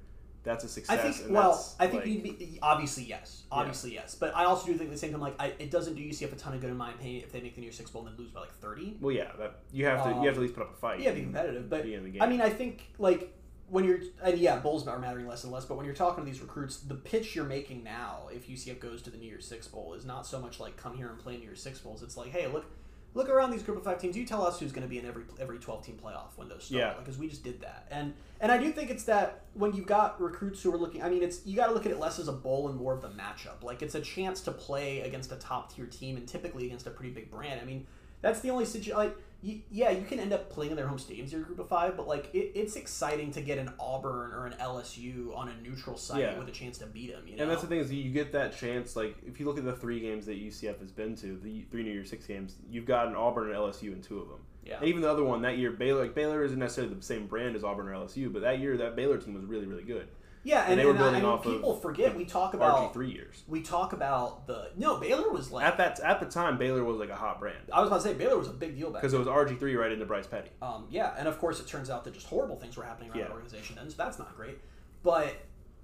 that's a success. I think well, I think like- you'd be obviously yes, obviously yes, but I also do think at the same time like I, it doesn't do UCF a ton of good in my opinion if they make the New Year's Six bowl and then lose by like thirty. Well, yeah, that you have to you have to at least put up a fight. Yeah, be competitive, but the game. I mean I think like when you're and yeah, bowls are mattering less and less, but when you're talking to these recruits, the pitch you're making now, if UCF goes to the New Year's Six bowl, is not so much like come here and play New Year's Six bowls. It's like hey, look. Look around these group of five teams. You tell us who's going to be in every every twelve team playoff when those start. Yeah. because we just did that, and and I do think it's that when you've got recruits who are looking. I mean, it's you got to look at it less as a bowl and more of the matchup. Like it's a chance to play against a top tier team and typically against a pretty big brand. I mean, That's the only situation. Like, y- yeah, you can end up playing in their home stadiums. Your group of five, but like, it, it's exciting to get an Auburn or an LSU on a neutral site Yeah. with a chance to beat them. You know, And that's the thing is you get that chance. Like if you look at the three games that UCF has been to, the three New Year's Six games, you've got an Auburn and LSU in two of them. yeah. And even the other one that year, Baylor. Like Baylor isn't necessarily the same brand as Auburn or LSU, but that year that Baylor team was really really good. Yeah, and, And they were and building I mean, off of people forget the we talk about RG three years. we talk about the no Baylor was like At that at the time, Baylor was like a hot brand I was about to say Baylor was a big deal back because it was RG three right into Bryce Petty. Um, yeah, and of course, it turns out that just horrible things were happening around Yeah. the organization then, so that's not great. But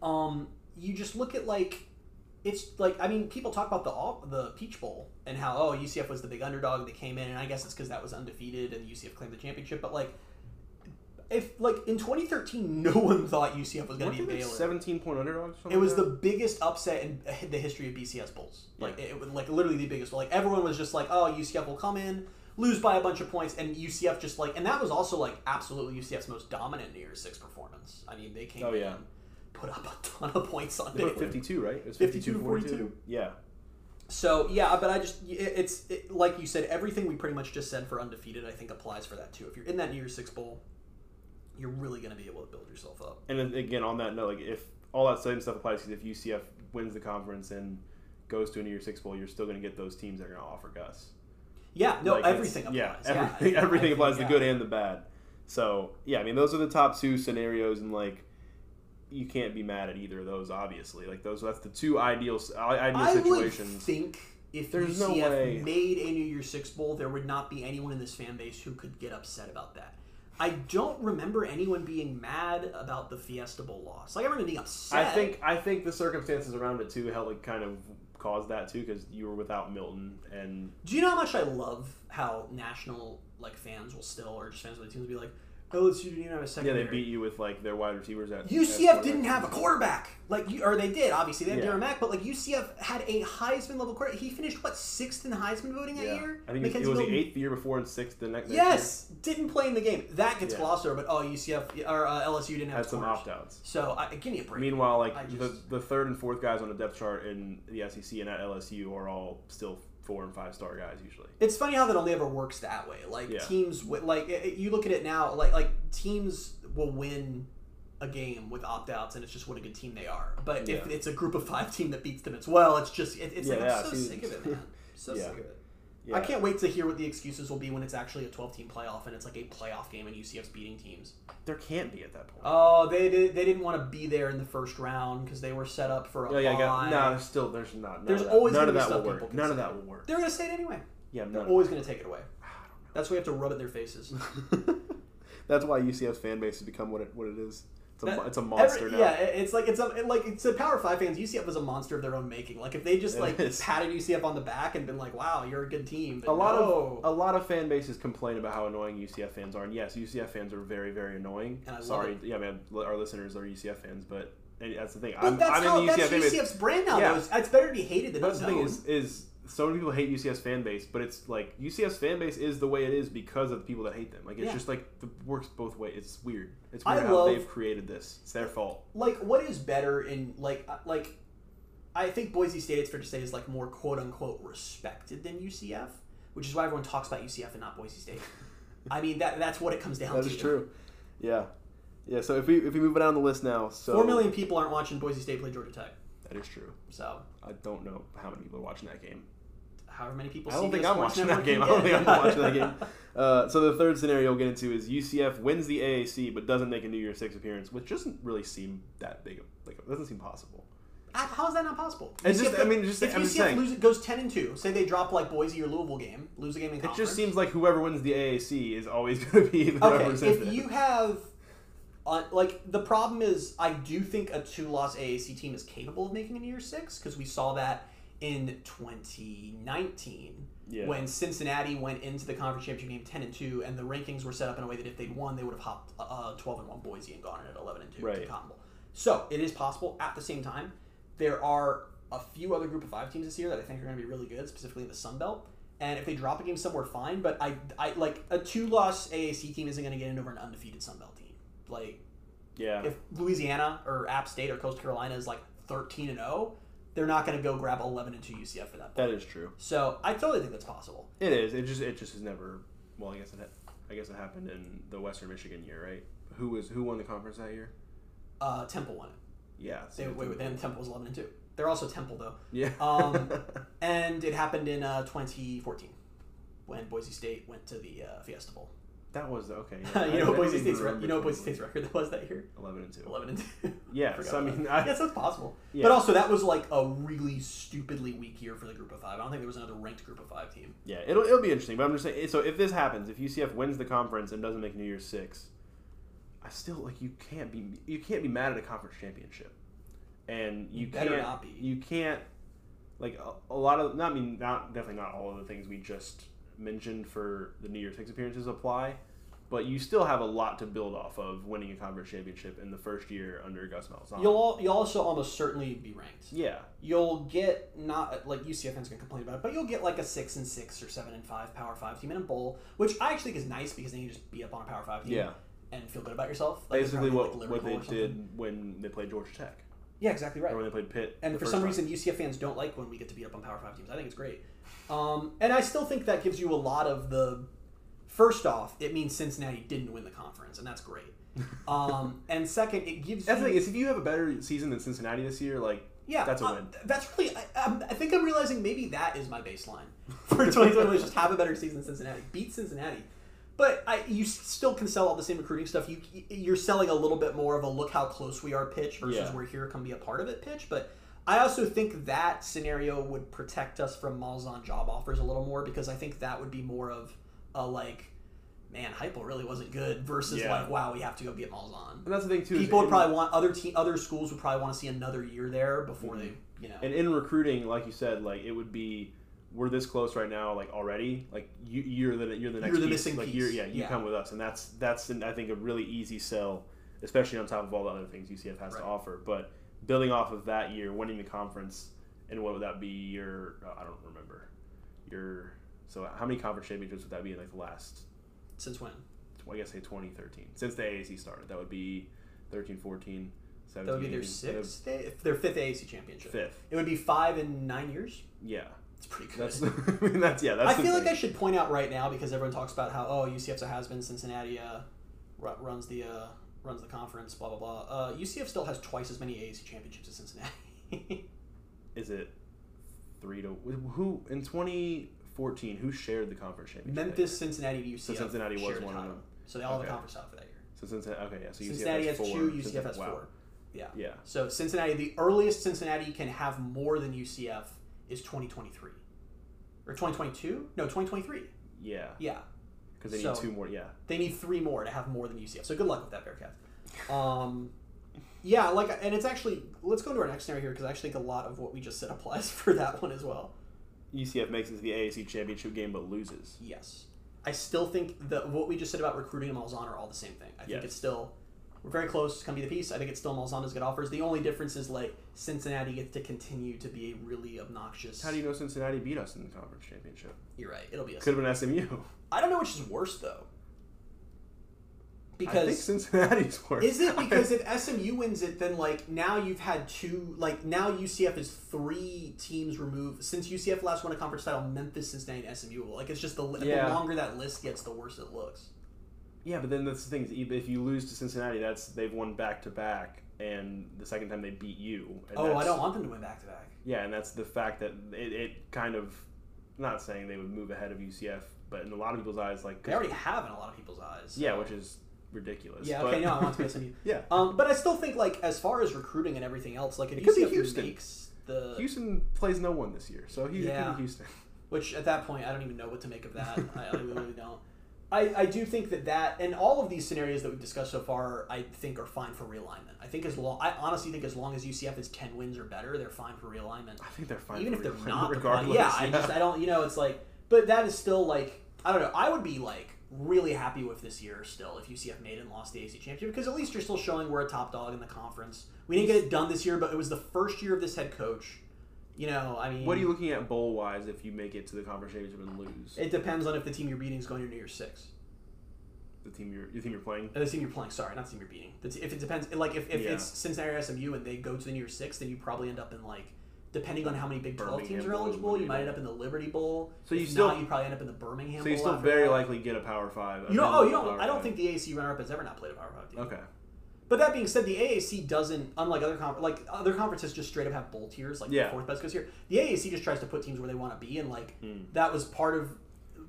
um, you just look at like it's like I mean, people talk about the the Peach Bowl and how oh UCF was the big underdog that came in, and I guess it's because that was undefeated and UCF claimed the championship. But like, if like in 2013, [laughs] no one thought UCF was going to be Baylor. seventeen point underdogs? It was like the biggest upset in the history of BCS bowls. Like it, was like literally the biggest. Like everyone was just like, "Oh, UCF will come in, lose by a bunch of points," and UCF just like, and that was also like absolutely UCF's most dominant New Year's Six performance. I mean, they came Oh, in, yeah. put up a ton of points on They were Baylor. fifty two, right? It was 52 to 42. 42. Yeah. So yeah, but I just it, it's it, like you said, everything we pretty much just said for undefeated, I think applies for that too. If you're in that New Year's Six bowl, you're really going to be able to build yourself up. And then again, on that note, like if all that same stuff applies, because if UCF wins the conference and goes to a New Year's Six bowl, you're still going to get those teams that are going to offer Gus. Yeah, no, Like, everything applies. Yeah, Yeah, everything, I [laughs] everything think, applies the good and the bad. So yeah, I mean those are the top two scenarios, and like you can't be mad at either of those. Obviously, like those that's the two ideal i- ideal I would situations. think if There's no UCF way. made a New Year's Six bowl, there would not be anyone in this fan base who could get upset about that. I don't remember anyone being mad about the Fiesta Bowl loss. Like everyone being upset. I think I think the circumstances around it too helped like kind of cause that too because you were without Milton and Do you know how much I love how national like fans will still, or just fans of the teams, will be like, LSU didn't even have a yeah they beat you with like their wide receivers at UCF at didn't have a quarterback, like you, or they did. Obviously, they had Yeah. Darriel Mack, but like UCF had a Heisman level quarterback. He finished what sixth in Heisman voting that Yeah. year. I think it was, McKenzie it was the eighth year before and sixth the next. Yes, didn't play in the game. That gets Yeah. glossed over, but oh, UCF or uh, LSU didn't have had some opt outs. So I, give me a break. Meanwhile, like I the, the third and fourth guys on the depth chart in the SEC and at LSU are all still four and five star guys usually. it's funny how that only ever works that way. Like Yeah. teams, like you look at it now, like like teams will win a game with opt outs, and it's just what a good team they are. But if it's a group of five team that beats them as well, it's just it, it's Yeah, like I'm so sick of it, man. So [laughs] Yeah. sick of it. Yeah. I can't wait to hear what the excuses will be when it's actually a 12 team playoff and it's like a playoff game and UCF's beating teams. There can't be at that point. Oh, they did, they didn't want to be there in the first round because they were set up for a yeah, yeah, bye. No, there's still there's not. None There's of that, always none of that will people work. None of that will work. They're going to say it anyway. Yeah, no They're none. always going to take it away. [sighs] That's why we have to rub it in their faces. [laughs] That's why UCF's fan base has become what it what it is. Uh, it's a, That- it's a monster Every- now. Yeah, it's like it's a like it's a Power Five fans. UCF is a monster of their own making. Like if they just It like is. patted UCF on the back and been like, "Wow, you're a good team," but a lot no. of a lot of fan bases complain about how annoying UCF fans are, and yes, UCF fans are very very annoying. And I love Sorry, it. yeah, man, our listeners are UCF fans, but that's the thing. But I'm, that's I'm how in the UCF that's. UCF's brand now. Yeah. though. It's, better to be hated than That's the thing is is so many people hate UCF fan base, but it's like UCF fan base is the way it is because of the people that hate them. Like it's Yeah. just like the works both ways. It's weird. It's I weird how love- they've created this. It's their fault. like what is better in like uh, like I think Boise State it's fair to say is like more quote unquote respected than UCF, which is why everyone talks about UCF and not Boise State. I mean that that's what it comes down That to. is true. Yeah, yeah. So if we if we move it down the list now, so Four million people aren't watching Boise State play Georgia Tech. That is true. So I don't know how many people are watching that game. However many people I don't think I'm watching that game. I don't think I'm watching that game. Uh, so the third scenario we'll get into is UCF wins the AAC but doesn't make a New Year's Six appearance, which doesn't really seem that big. of- Like it doesn't seem possible. How- How is that not possible? It's just- I mean, just- if I'm UCF saying. lose, goes ten and two, say they drop like Boise or Louisville game, lose a game in conference. It just seems like whoever wins the AAC is always [laughs] going to be the okay. If you have, uh, like, the problem is, I do think a two-loss AAC team is capable of making a New Year's Six because we saw that in 2019 Yeah. when Cincinnati went into the conference championship game 10 and 2 and the rankings were set up in a way that if they'd won they would have hopped uh, 12 and 1 Boise and gone in at 11 and 2 to Right. the Cotton Bowl. So, it is possible at the same time there are a few other group of 5 teams this year that I think are going to be really good specifically in the Sun Belt. And if they drop a game somewhere fine, but I I like a two-loss AAC team isn't going to get in over an undefeated Sun Belt team. Like yeah. if Louisiana or App State or Coastal Carolina is like 13 and 0, they're not going to go grab 11 and 2 UCF for that. That is true. So I totally think that's possible. It is. It just it just has never. Well, I guess it ha- I guess it happened in the Western Michigan year, right? Who was who won the conference that year? Uh, Temple won it. Yeah. They, wait, wait, then Temple was 11 and 2. They're also Temple though. Yeah. [laughs] Um, [laughs] and it happened in uh, 2014 when Boise State went to the uh, Fiesta Bowl. That was okay. [laughs] you know I Boise State's re- you know Boise State's record that was that year. Eleven and two. 11 and 2. [laughs] Yeah. Forgot So I mean. I, yes, that's possible. Yeah. But also, that was like a really stupidly weak year for the Group of Five. I don't think there was another ranked Group of Five team. yeah, it'll it'll be interesting. But I'm just saying. So if this happens, if UCF wins the conference and doesn't make New Year's Six, I still like you can't be you can't be mad at a conference championship, and you, You can't you can't like a, a lot of not I mean not definitely not all of the things we just mentioned for the New Year's Six appearances apply, but you still have a lot to build off of winning a conference championship in the first year under Gus Malzahn. You'll you'll also almost certainly be ranked. yeah, You'll get not like UCF fans gonna complain about it, but you'll get like a six and six or seven and five Power Five team in a bowl, which I actually think is nice because then you just beat up on a Power Five team. Yeah. And feel good about yourself. Like, basically what like, what they Liberty Bowl or something. did when they played Georgia Tech Yeah, exactly right. or when they played Pitt. And for some time. reason, UCF fans don't like when we get to beat up on Power Five teams. I think it's great. Um, and I still think that gives you a lot of the. First off, it means Cincinnati didn't win the conference, and that's great. [laughs] Um, and second, it gives you That's you. the thing is, if you have a better season than Cincinnati this year, like yeah, that's a uh, win. that's really. I, I'm- I think I'm realizing maybe that is my baseline [laughs] for 2020. just have a better season than Cincinnati, beat Cincinnati. But I, you still can sell all the same recruiting stuff. You you're selling a little bit more of a look how close we are pitch versus Yeah. we're here come be a part of it pitch. But I also think that scenario would protect us from Malzahn job offers a little more because I think that would be more of a like, man, Heupel really wasn't good versus Yeah. like, wow, we have to go get Malzahn. And that's the thing too. People would probably want other te- other schools would probably want to see another year there before mm-hmm. they, you know. And in recruiting, like you said, like it would be we're this close right now, like already. Like you, you're the you're the next You're the piece. missing like piece. You're, yeah, you Yeah. come with us, and that's that's an, I think a really easy sell, especially on top of all the other things UCF has Right. to offer. But building off of that year, winning the conference, and what would that be? Your uh, I don't remember. Your so how many conference championships would that be in like the last? Since when? I guess say 2013 since the AAC started. That would be 13, 14, 17. That would be their sixth, their fifth AAC championship. Fifth. It would be five in nine years. Yeah, It's pretty good. that's. [laughs] I mean, that's yeah. That's. I feel like. I should point out right now because everyone talks about how oh UCF's a has been Cincinnati uh, ru- runs the uh, runs the conference blah blah blah. Uh, UCF still has twice as many AAC championships as Cincinnati. [laughs] is it three to who in 2014 who shared the conference championship Memphis, Cincinnati, UCF. So Cincinnati was one of them. So they all have Okay. a conference title for that year. year? so Cincinnati okay yeah so Cincinnati UCF has has four two, UCF Cincinnati- has wow. four. Yeah. yeah So Cincinnati, the earliest Cincinnati can have more than UCF is 2023. Or 2022? No, 2023. yeah Yeah. because they So- need two more yeah They need three more to have more than UCF. So good luck with that, Bearcats. Um, yeah, like, and it's actually let's go into our next scenario here because I actually think a lot of what we just said [laughs] applies for that one as well. UCF makes it to the AAC championship game but loses Yes, I still think that what we just said about recruiting and Malzahn are all the same thing. I think Yes. it's still we're very close It's going to be the piece. I think it's still Malzahn good offers. The only difference is like Cincinnati gets to continue to be a really obnoxious. how do you know Cincinnati beat us in the conference championship You're right. It'll be a. could have been SMU I don't know which is worse though. I think Because Cincinnati's [laughs] worse Is it because [laughs] if SMU wins it, then like now you've had two, like now UCF is three teams removed since UCF last won a conference title. Memphis, Cincinnati, and SMU. Like it's just the, Yeah. the longer that list gets, the worse it looks. Yeah but then that's the thing is, if you lose to Cincinnati that's they've won back to back and the second time they beat you and Oh, I don't want them to win back to back. Yeah, and that's the fact that it, it kind of, not saying they would move ahead of UCF, but in a lot of people's eyes, like They already have in a lot of people's eyes. yeah, which is ridiculous. yeah. but- Okay, no, I want to [laughs] be SMU. yeah, Um, but I still think like as far as recruiting and everything else, like It could be Houston. makes the Houston plays no one this year, so he Yeah. could be Houston. [laughs] Which at that point, I don't even know what to make of that. I, I really don't. I, I do think that that and all of these scenarios that we've discussed so far, I think are fine for realignment. I think as long, I honestly think as long as UCF is ten wins or better, they're fine for realignment. I think they're fine. Even if they're not, regardless. yeah, I just I don't, you know, it's like, but that is still like, I don't know. I would be like really happy with this year still if UCF made and lost the AC championship because at least you're still showing we're a top dog in the conference. We didn't get it done this year, but it was the first year of this head coach. You know, I mean, What are you looking at bowl wise if you make it to the conference championship and lose? It depends on if the team you're beating is going to New Year's Six. the team you're the team you're playing. Uh, the team you're playing, sorry, not the team you're beating. The t- if it depends, like if, if Yeah. it's Cincinnati or SMU and they go to the New Year's Six, then you probably end up in like depending on how many Big Twelve Birmingham teams are Bowl, eligible, you might end up in the Liberty Bowl. So you If still- not, you probably end up in the Birmingham. So you Bowl still after very that. likely get a Power Five. You know, oh, you don't. I don't Five. think the AC runner-up has ever not played a Power Five team. Okay. But that being said, the AAC doesn't, unlike other like other conferences, just straight up have bowl tiers, like Yeah. the fourth best goes here. The AAC just tries to put teams where they want to be, and like Hmm. that was part of.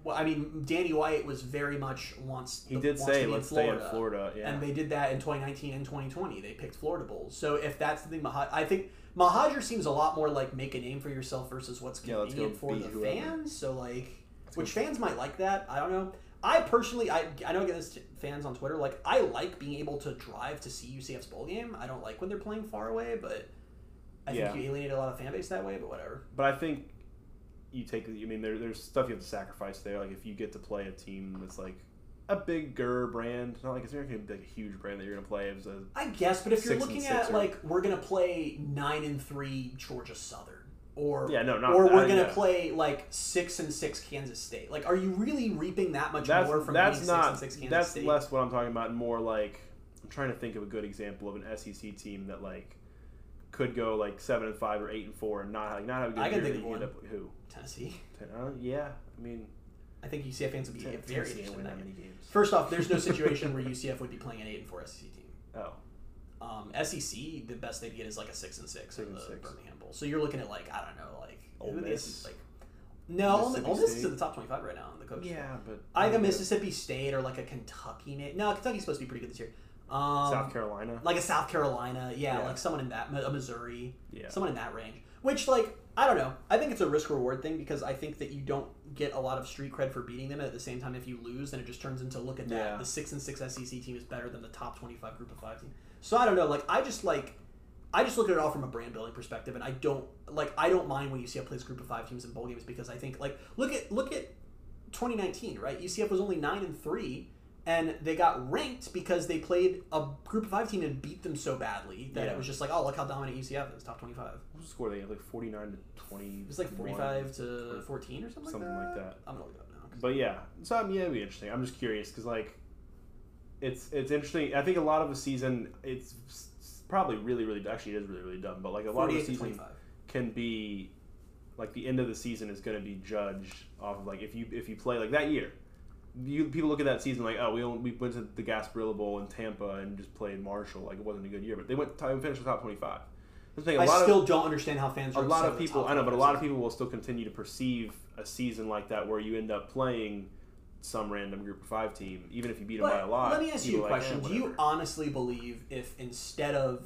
Well, I mean, Danny White was very much wants. He did wants say to be let's stay in Florida. Yeah. and they did that in 2019 and 2020. They picked Florida bowls. So if that's the thing, Mahaj, I think Mohajir seems a lot more like make a name for yourself versus what's Yeah, convenient for the whoever. fans. So like, which fans might like that. I don't know. I personally, I, I know I get this fans on Twitter. Like, I like being able to drive to see UCF's bowl game. I don't like when they're playing far away, but I Yeah. think you alienate a lot of fan base that way. But whatever. But I think you take. I mean, there, there's stuff you have to sacrifice there. Like if you get to play a team that's like a bigger brand, not like it's not to be like a huge brand that you're going to play as a I guess, but if you're looking at or- like we're gonna play nine and three Georgia Southern, or Yeah, no, not- or we're gonna yeah. play like six and six Kansas State. Like, are you really reaping that much that's more from that's not six and six Kansas that's State? less what I'm talking about. More like I'm trying to think of a good example of an SEC team that like could go like seven and five or eight and four and not like not have a good I can year. think of one. up who? Tennessee. Uh, yeah, I mean, I think UCF fans would be Ten- very interested in that. many games. First off, there's no situation [laughs] where UCF would be playing an eight and four SEC team. Oh, Um, SEC, the best they'd get is like a six and six Six and the six. Birmingham. So you're looking at like I don't know, like Ole Miss. Like no, Ole Miss, Mississippi Ole Miss is in the top twenty-five right now in the coach. yeah, but Either Mississippi State or like a Kentucky. No, Kentucky's supposed to be pretty good this year. Um, South Carolina. like a South Carolina, yeah, Yeah. like someone in that, a Missouri, Yeah. someone in that range. Which, like, I don't know. I think it's a risk reward thing because I think that you don't get a lot of street cred for beating them. At the same time, if you lose, then it just turns into look at that. Yeah. The six and six SEC team is better than the top twenty-five group of five team. So I don't know. Like, I just like. I just look at it all from a brand building perspective, and I don't like. I don't mind when UCF plays a group of five teams in bowl games because I think like look at look at 2019, right? UCF was only nine and three, and they got ranked because they played a group of five team and beat them so badly that Yeah. it was just like, oh, look how dominant UCF is, top 25. What was the score? They had like 49 to 20. It was like 45 to 14 or something, Something like like that. that. I'm gonna look it up now. But yeah, so I mean, yeah, it'd be interesting. I'm just curious because like, it's it's interesting. I think a lot of the season, it's probably really really actually it is really really dumb. But like a lot of the season can be like the end of the season is going to be judged off of like if you if you play like that year. You people look at that season like oh we only, we went to the Gasparilla Bowl in Tampa and just played Marshall like it wasn't a good year but they went to finished the top twenty five. The thing, a I lot of- still don't understand how fans Are a lot of people i know but a lot of people will still continue to perceive a season like that where you end up playing some random group of five team even if you beat them by a lot let me ask you a like, question. eh, Do you honestly believe if instead of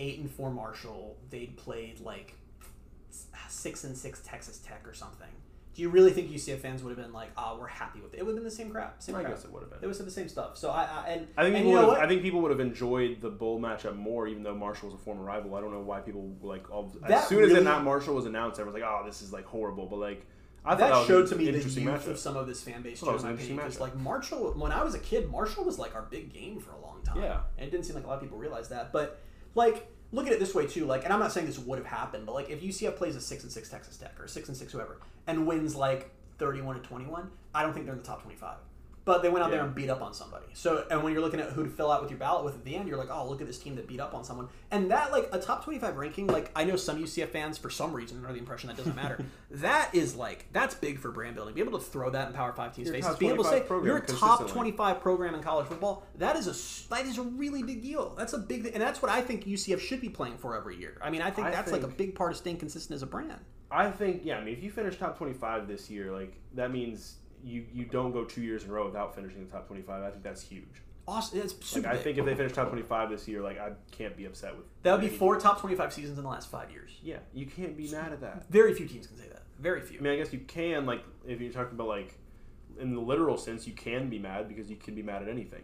eight and four Marshall, they'd played like six and six Texas Tech or something? Do you really think UCF fans would have been like, "Ah, we're happy with it"? It would have been the same crap. Same i crap. guess it would have been. They would have said the same stuff. So I, I and I think and people you know would have, I think people would have enjoyed the bowl matchup more, even though Marshall was a former rival. I don't know why people like all, as soon as that Marshall was announced, everyone's like, "Oh, this is like horrible." But like, I thought that, that, showed to me the youth matchup. of some of this fan base, too, in my opinion. Because like Marshall, when I was a kid, Marshall was like our big game for a long time. Yeah. and it didn't seem like a lot of people realized that. But like, look at it this way too. Like, and I'm not saying this would have happened, but like, if UCF plays a six and six Texas Tech or six and six whoever and wins like 31 to 21, I don't think they're in the top 25. But they went out there and beat up on somebody. So, and when you're looking at who to fill out with your ballot with at the end, you're like, oh, look at this team that beat up on someone. And that, like, a top 25 ranking, like, I know some UCF fans, for some reason, are the impression that doesn't matter. [laughs] that is, like, that's big for brand building. Be able to throw that in Power 5 teams' faces. Be able to 25 say, you're a top 25 program in college football. That is a that is a really big deal. That's a big, and that's what I think UCF should be playing for every year. I mean, I think I that's, like, a big part of staying consistent as a brand. I think yeah. I mean, if you finish top twenty-five this year, like that means you you don't go two years in a row without finishing the top twenty-five. I think that's huge. Awesome. It's super Like I big. think if they finish top twenty-five this year, like I can't be upset with. That would be four top 25 seasons in the last five years. Yeah, you can't be mad at that. Very few teams can say that. Very few. I mean, I guess you can like if you're talking about like in the literal sense, you can be mad because you can be mad at anything,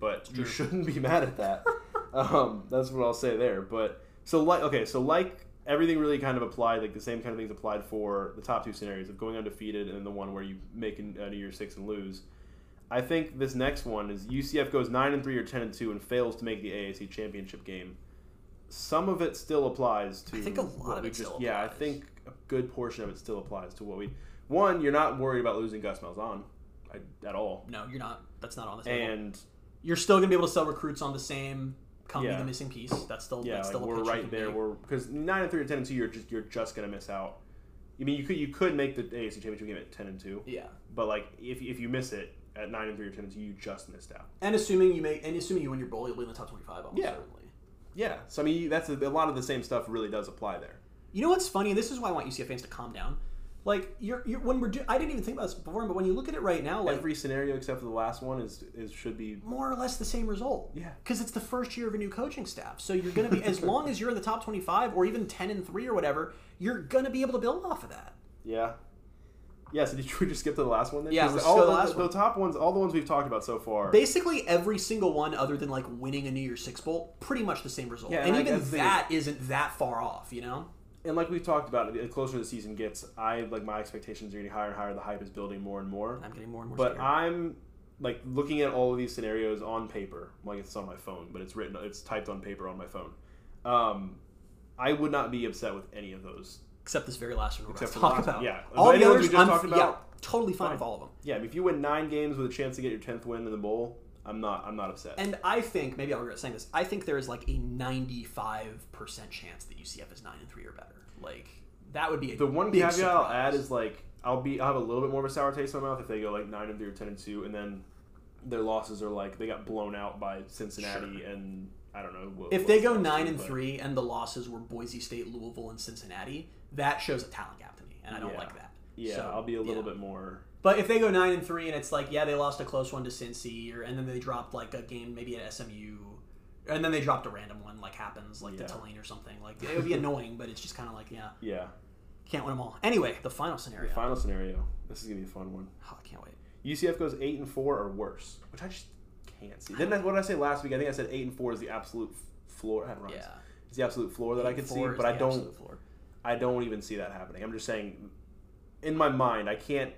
but you shouldn't be mad at that. [laughs] um, that's what I'll say there. But so like okay, so like everything really kind of applied, like the same kind of things applied for the top two scenarios of going undefeated and then the one where you make an, out of your six and lose. I think this next one is UCF goes nine and three or ten and two and fails to make the AAC championship game. Some of it still applies to. I think a lot what of it still Yeah, I think a good portion of it still applies to what we. One, you're not worried about losing Gus Malzahn at all, No, you're not. That's not on the table. and you're still gonna be able to sell recruits on the same come be the missing piece. That's still Yeah, that's still a we're right there. make. We're because nine and three or ten and two, you're just you're just gonna miss out. I mean, you could you could make the AAC Championship game at ten and two, yeah. but like if, if you miss it at nine and three or ten and two, you just missed out. And assuming you make and assuming you win your bowl, you'll be in the top twenty five almost Yeah. certainly. Yeah, so I mean that's a, a lot of the same stuff really does apply there. You know what's funny? And this is why I want UCF fans to calm down. Like you're, you're when we're do- I didn't even think about this before, but when you look at it right now, like Every scenario except for the last one is is should be more or less the same result. Yeah. Because it's the first year of a new coaching staff. So you're going to be, as [laughs] long as you're in the top 25 or even 10 and 3 or whatever, you're going to be able to build off of that. yeah. Yeah, so did we [laughs] just skip to the last one then? Yeah, let's all the, the last the, one. top ones, all the ones we've talked about so far. Basically, every single one, other than like winning a New Year's Six Bowl, pretty much the same result. Yeah, and and even the- that isn't that far off, you know? And like we've talked about, the closer the season gets, I like my expectations are getting higher and higher. The hype is building more and more. I'm getting more and more But scared. I'm like looking at all of these scenarios on paper, like it's on my phone, but it's written, it's typed on paper on my phone. Um, I would not be upset with any of those. Except this very last one we're Except to talk about. yeah. All the others, we just I'm, talked yeah, totally fine fine. with all of them. Yeah, if you win nine games with a chance to get your tenth win in the bowl, I'm not, I'm not upset. And I think, maybe I'll regret saying this, I think there is like a 95% chance that UCF is 9 and 3 or better. Like, that would be a the one caveat I'll add is like I'll be, I'll have a little bit more of a sour taste in my mouth if they go like nine and three or ten and two, and then their losses are like they got blown out by Cincinnati and I don't know. what- If they go nine and one, three and the losses were Boise State, Louisville, and Cincinnati, that shows a talent gap to me, and I don't Yeah. like that. Yeah, So, I'll be a little yeah. bit more. But if they go nine and three and it's like, yeah, they lost a close one to Cincy, or and then they dropped like a game maybe at SMU, and then they dropped a random one like happens like Yeah. to Tulane or something. Like it would be annoying, but it's just kind of like, yeah, Yeah. can't win them all. Anyway, the final scenario. The Final scenario. This is gonna be a fun one. Oh, I can't wait. UCF goes eight and four or worse, which I just can't see. Didn't I, what did I say last week? I think I said eight and four is the absolute floor. I. Yeah, It's the absolute floor that I could see, but I don't. I don't even see that happening. I'm just saying, in my mind, I can't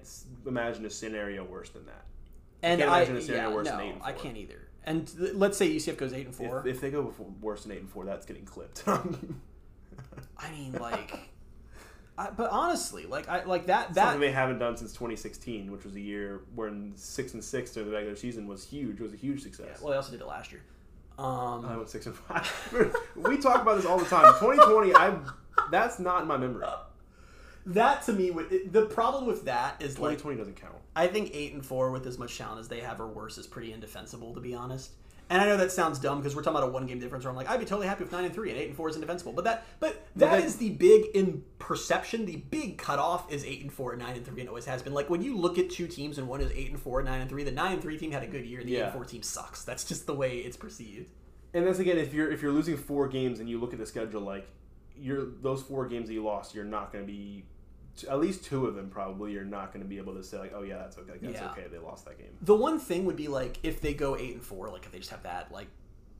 imagine a scenario worse than that. And I can't I, imagine a scenario yeah, worse no, than eight and I can't either. And th- let's say UCF goes eight and four. If, if they go before, worse than eight and four, that's getting clipped. [laughs] I mean, like, I, but honestly, like, I like that. Something That they haven't done since 2016, which was a year when six and six during the regular season was huge. It was a huge success. well, they also did it last year. Um, I went six and five. [laughs] we talk about this all the time. 2020, I that's not in my memory. That to me, the problem with that is like 2020 doesn't count. I think eight and four with as much talent as they have or worse is pretty indefensible, to be honest. And I know that sounds dumb because we're talking about a one game difference. Where I'm like, I'd be totally happy with nine and three, and eight and four is indefensible. But that, but that is the big in perception. The big cutoff is eight and four, and nine and three, and always has been. Like when you look at two teams and one is eight and four, nine and three. The nine and three team had a good year, and the eight and four team sucks. That's just the way it's perceived. And that's again, if you're if you're losing four games and you look at the schedule, like you're those four games that you lost, you're not going to be at least two of them probably. You're not going to be able to say like, oh yeah, that's okay, like, that's Yeah. okay. They lost that game. The one thing would be like if they go eight and four, like if they just have that, like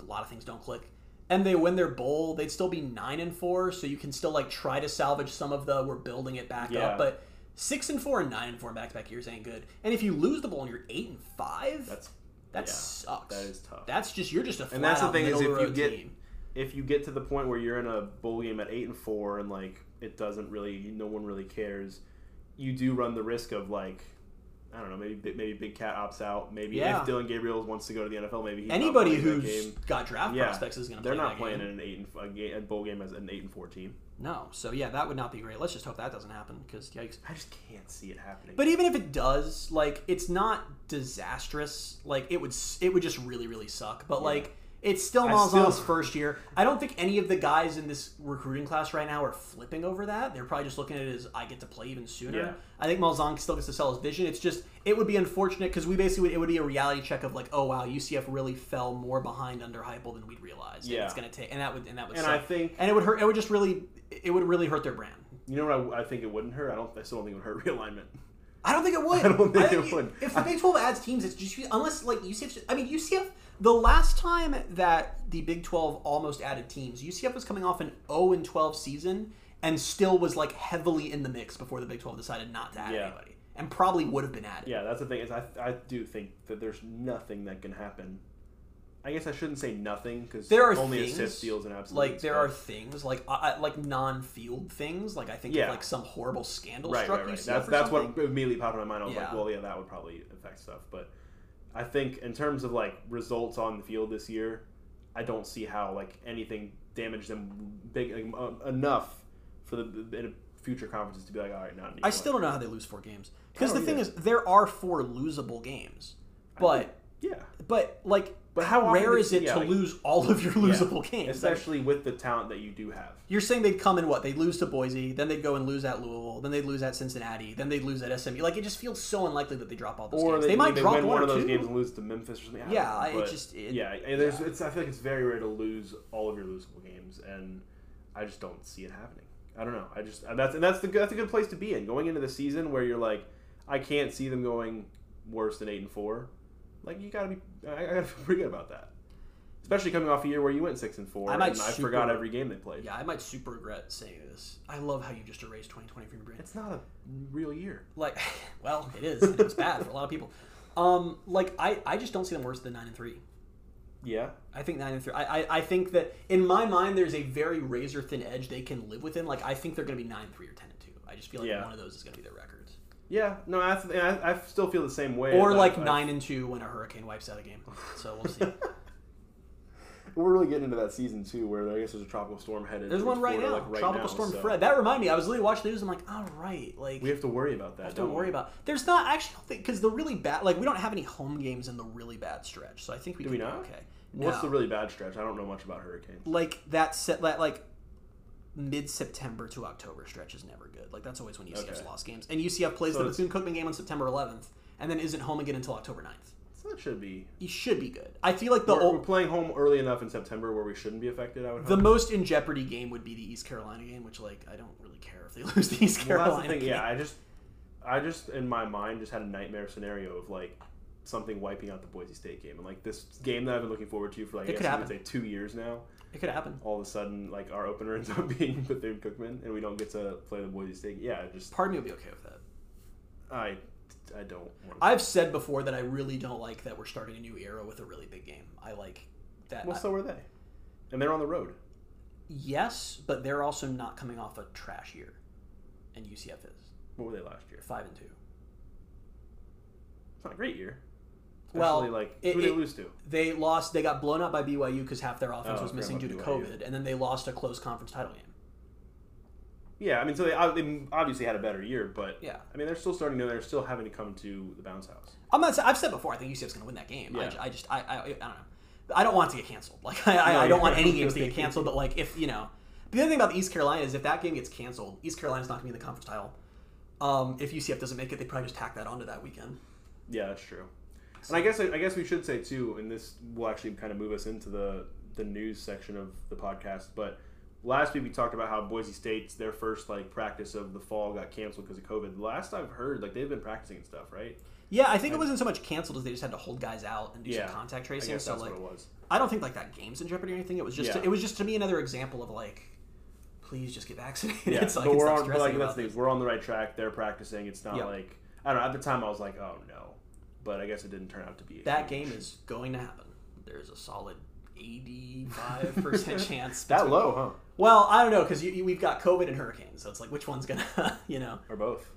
a lot of things don't click, and they win their bowl, they'd still be nine and four. So you can still like try to salvage some of the we're building it back Yeah. up, but six and four and nine and four back to back years ain't good. And if you lose the bowl and you're eight and five, That's that yeah, sucks. that is tough. That's just you're just a And that's the thing is if you get team. if you get to the point where you're in a bowl game at eight and four and like it doesn't really no one really cares, you do run the risk of like I don't know maybe maybe Big Cat opts out. Maybe Yeah. if Dillon Gabriel wants to go to the NFL, maybe he's anybody not playing that game. got draft Yeah, prospects is going to They're play not playing game. in an eight and a, game, a bowl game as an eight and four team. No, so yeah, that would not be great. Let's just hope that doesn't happen because yikes. I just can't see it happening. But even if it does, like, it's not disastrous. Like, it would it would just really really suck. But like, it's still Malzahn's still- first year. I don't think any of the guys in this recruiting class right now are flipping over that. They're probably just looking at it as I get to play even sooner. Yeah. I think Malzahn still gets to sell his vision. It's just it would be unfortunate because we basically would, it would be a reality check of like, oh wow, UCF really fell more behind under Heupel than we'd realized. And Yeah. it's gonna take and that would and that would and suck. I think and it would hurt. It would just really it would really hurt their brand. you know what I, I think it wouldn't hurt. I don't. I still don't think it would hurt [laughs] realignment. I don't think it would. I don't think it would. If the Big Twelve adds teams, it's just unless like UCF. I mean UCF. The last time that the Big Twelve almost added teams, UCF was coming off an 0 and 12 season and still was like heavily in the mix before the Big Twelve decided not to add Yeah. anybody, and probably would have been added. Yeah, that's the thing is I, I do think that there's nothing that can happen. I guess I shouldn't say nothing because There are only things, assist deals and absolute. Like there are things like uh, like non-field things. Like I think Yeah. if like some horrible scandal right, struck right, right. UCF That's that's what immediately popped in my mind. I was like, well, yeah, that would probably affect stuff. But I think in terms of like results on the field this year, I don't see how like anything damaged them big like, uh, enough for the in future conferences to be like, all right, not. I still don't know how they lose four games. Because the don't thing is there are four losable games, but yeah, but like But how rare is it yeah, to like- lose all of your losable games? Like, especially with the talent that you do have. you're saying they'd come in what? They'd lose to Boise, then they'd go and lose at Louisville, then they'd lose at Cincinnati, then they'd lose at SMU. Like it just feels so unlikely that they drop all those Or games. they, They, might they drop win one, one of those two. games and lose to Memphis or something. Yeah, it just- it- yeah, there's yeah. it's I feel like it's very rare to lose all of your losable games, and I just don't see it happening. I don't know. I just uh, that's and that's the good- that's a good place to be in going into the season where you're like, I can't see them going worse than eight and four. Like you gotta be, I, I gotta feel pretty good about that. Especially coming off a year where you went six and four, I might and I forgot every game they played. Yeah, I might super regret saying this. I love how you just erased 2020 from your brain. It's not a real year. Like, [laughs] well, it is. it was bad for a lot of people. Um, like I, I just don't see them worse than nine and three. Yeah, I think nine and three. I, I, I think that in my mind, there's a very razor thin edge they can live within. Like I think they're going to be nine three or ten and two. I just feel like Yeah. one of those is going to be their records. Yeah. No, I, I, I still feel the same way. Or like I- nine and two when a hurricane wipes out a game. So we'll see. [laughs] We're really getting into that season too, where I guess there's a tropical storm headed. There's one right now. Like, right Tropical now, storm so Fred. That reminded me. I was literally watching the news. I'm like, all right, like We have to worry about that. I have to don't worry we? about. There's not actually because the really bad. Like we don't have any home games in the really bad stretch. So I think we Do can we be not? okay. What's No. the really bad stretch? I don't know much about hurricanes. like that set that like mid September to October stretch is never good. Like that's always when UCF's Okay. lost games. And UCF plays So the Bethune Cookman game on September 11th, and then isn't home again until October 9th. So that should be. He should be good. I feel like the we're, we're playing home early enough in September where we shouldn't be affected. I would hope. the hope. most in jeopardy game would be the East Carolina game, which like I don't really care if they [laughs] lose the East Well, Carolina that's the thing. game. Yeah, I just, I just in my mind just had a nightmare scenario of like something wiping out the Boise State game and like this game that I've been looking forward to for like It I guess you could happen. say two years now. It could happen. All of a sudden, like our opener [laughs] ends up being Bethune Cookman, and we don't get to play the Boise State. Yeah, just Part of me would be okay with that. I, I don't. Want I've said before that I really don't like that we're starting a new era with a really big game. I like that. Well, I- so are they, and they're on the road. yes, but they're also not coming off a trash year, and UCF is What were they last year? five and two. It's not a great year. Well, like who it- they lose to? They lost. They got blown out by BYU because half their offense Oh, was missing due to about COVID, and then they lost a close conference title game. Yeah, I mean, so they, they obviously had a better year, but Yeah. I mean, they're still starting to. They're still having to come to the bounce house. I'm not. I've said before. I think UCF's going to win that game. I, Yeah. ju- I just. I, I. I don't know. I don't want it to get canceled. [laughs] Like I, I, No, I don't want any [laughs] games to get canceled. But like if you know, the other thing about East Carolina is if that game gets canceled, East Carolina's not going to be in the conference title. Um, if UCF doesn't make it, they probably just tack that onto that weekend. Yeah, that's true. And I guess I guess we should say too, and this will actually kind of move us into the the news section of the podcast. But last week we talked about how Boise State's their first like practice of the fall got canceled because of COVID. Last I've heard, like they've been practicing and stuff, right? Yeah, I think it wasn't so much canceled as they just had to hold guys out and do Yeah, some contact I tracing. guess So that's like, what it was. I don't think like that game's in jeopardy or anything. It was just Yeah. it was just to me another example of like, please just get vaccinated. [laughs] Yeah, I but we're on. But like that's the. We're on the right track. They're practicing. It's not Yep. like I don't know. At the time, I was like, oh no, but I guess it didn't turn out to be. That huge. game is going to happen. There's a solid 85 percent [laughs] chance. that between- low, huh? Well, I don't know because we've got COVID and hurricanes, so it's like which one's gonna, [laughs] you know, Or both.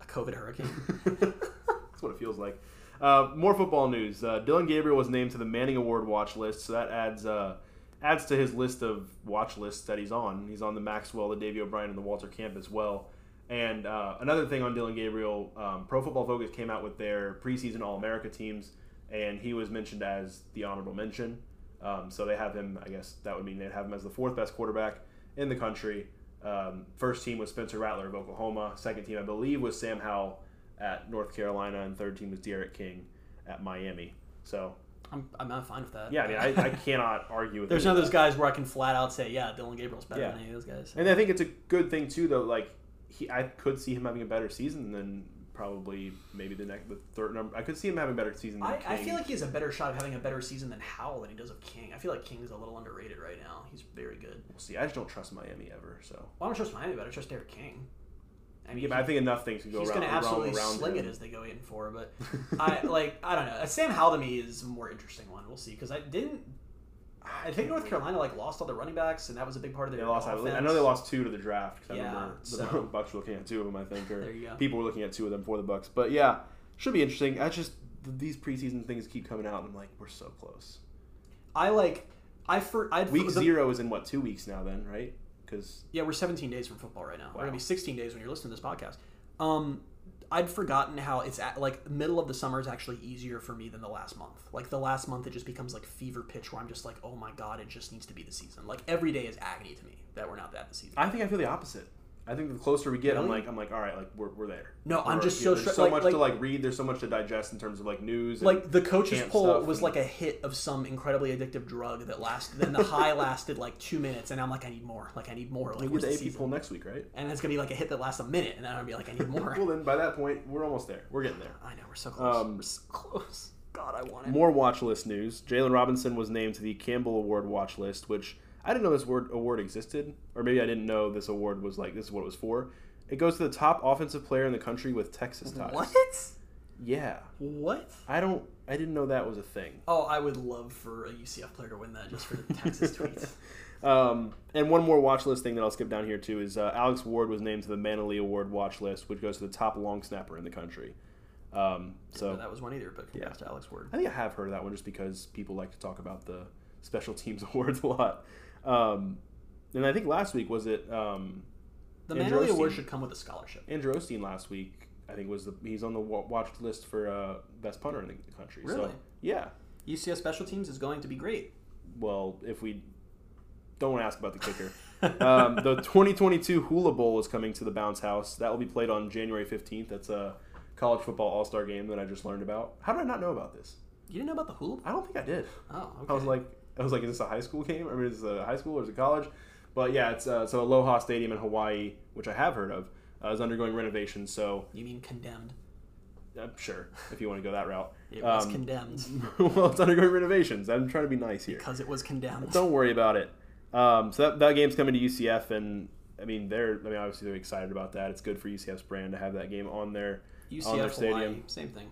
a COVID hurricane. [laughs] That's what it feels like. Uh, more football news. Uh, Dillon Gabriel was named to the Manning Award watch list, so that adds uh, adds to his list of watch lists that he's on. He's on the Maxwell, the Davy O'Brien, and the Walter Camp as well. And uh, another thing on Dillon Gabriel, um, Pro Football Focus came out with their preseason All America teams, and he was mentioned as the honorable mention. Um, so they have him. I guess that would mean they'd have him as the fourth best quarterback in the country. Um, first team was Spencer Rattler of Oklahoma. Second team, I believe, was Sam Howell at North Carolina, and third team was D'Eriq King at Miami. So I'm, I'm not fine with that. yeah, I mean, I, I [laughs] cannot argue with. There's none of of those guys where I can flat out say, yeah, Dillon Gabriel's better Yeah. than any of those guys. And I think it's a good thing too, though. Like he, I could see him having a better season than probably maybe the next, the third number. I could see him having a better season. Than I, I feel like he has a better shot of having a better season than Howell than he does of King. I feel like King's a little underrated right now. He's very good. We'll see. I just don't trust Miami ever. So Well, I don't trust Miami, but I trust D'Eriq King. I mean, yeah, but I think enough things can go he's going to absolutely around, sling him. it as they go eight and four. But [laughs] I like I don't know. Sam Howell to me is a more interesting one. We'll see because I didn't. I think North Carolina like lost all the running backs, and that was a big part of They their lost. I, offense. I know they lost two to the draft. 'cause I Yeah, remember the so- [laughs] Bucks were looking at two of them. I think, or There you go. people were looking at two of them for the Bucks. But yeah, should be interesting. I just these preseason things keep coming out, and I'm like, we're so close. I like I for I'd Week the- zero is in what two weeks now? Then right? Because Yeah, we're 17 days from football right now. We're gonna be 16 days when you're listening to this podcast. Um, I'd forgotten how it's at, like middle of the summer is actually easier for me than the last month. Like the last month, it just becomes like fever pitch where I'm just like, oh my god, it just needs to be the season. Like every day is agony to me that we're not at the season. I think I feel the opposite. I think the closer we get, I'm like, I'm like, all right, like we're, we're there. No, I'm just so there's so like- much like- to like read. There's so much to digest in terms of like news. And, like the coaches camp poll was and- like a hit of some incredibly addictive drug that lasted. Then the high [laughs] lasted like two minutes, and I'm like, I need more. Like I need more. Like we get the the AP poll next week, right? And it's gonna be like a hit that lasts a minute, and then I'm gonna be like, I need more. [laughs] Well, then by that point, we're almost there. We're getting there. I know we're so close. Um, we're so close. God, I want it. More watch list news. Jaylon Robinson was named to the Campbell Award watch list, which I didn't know this word, award existed, or maybe I didn't know this award was like this is what it was for. It goes to the top offensive player in the country with Texas ties. What? Yeah, What? I don't. I didn't know that was a thing. Oh, I would love for a UCF player to win that just for the Texas [laughs] tweets. Um, and one more watch list thing that I'll skip down here too is uh, Alex Ward was named to the Mannelly Award watch list, which goes to the top long snapper in the country. Um, So that was one either, but congrats to Alex Ward. I think I have heard of that one just because people like to talk about the special teams [laughs] awards a lot. Um, and I think last week was it um, The Andrew Mannelly Award should come with a scholarship. Andrew Osteen last week. I think was the he's on the wa- watch list for uh, best punter in the country. So Really? yeah. UCF special teams is going to be great. Well, if we don't ask about the kicker. [laughs] um, the 2022 Hula Bowl is coming to the Bounce House. That will be played on January 15th. That's a college football all star game that I just learned about. How did I not know about this? You didn't know about the hula? I don't think I did. Oh, okay. I was like, I was like, is this a high school game? I mean, is this a high school or is it college? But yeah, it's uh, so Aloha Stadium in Hawaii, which I have heard of, uh, is undergoing renovation. So you mean condemned? uh, sure, if you want to go that route. It was Um, condemned [laughs] well, it's undergoing renovations. I'm trying to be nice here. because it was condemned. Don't worry about it. Um, so that, that game's coming to UCF, and I mean they're I mean obviously they're excited about that. It's good for UCF's brand to have that game on on UCF their Hawaii, stadium. same thing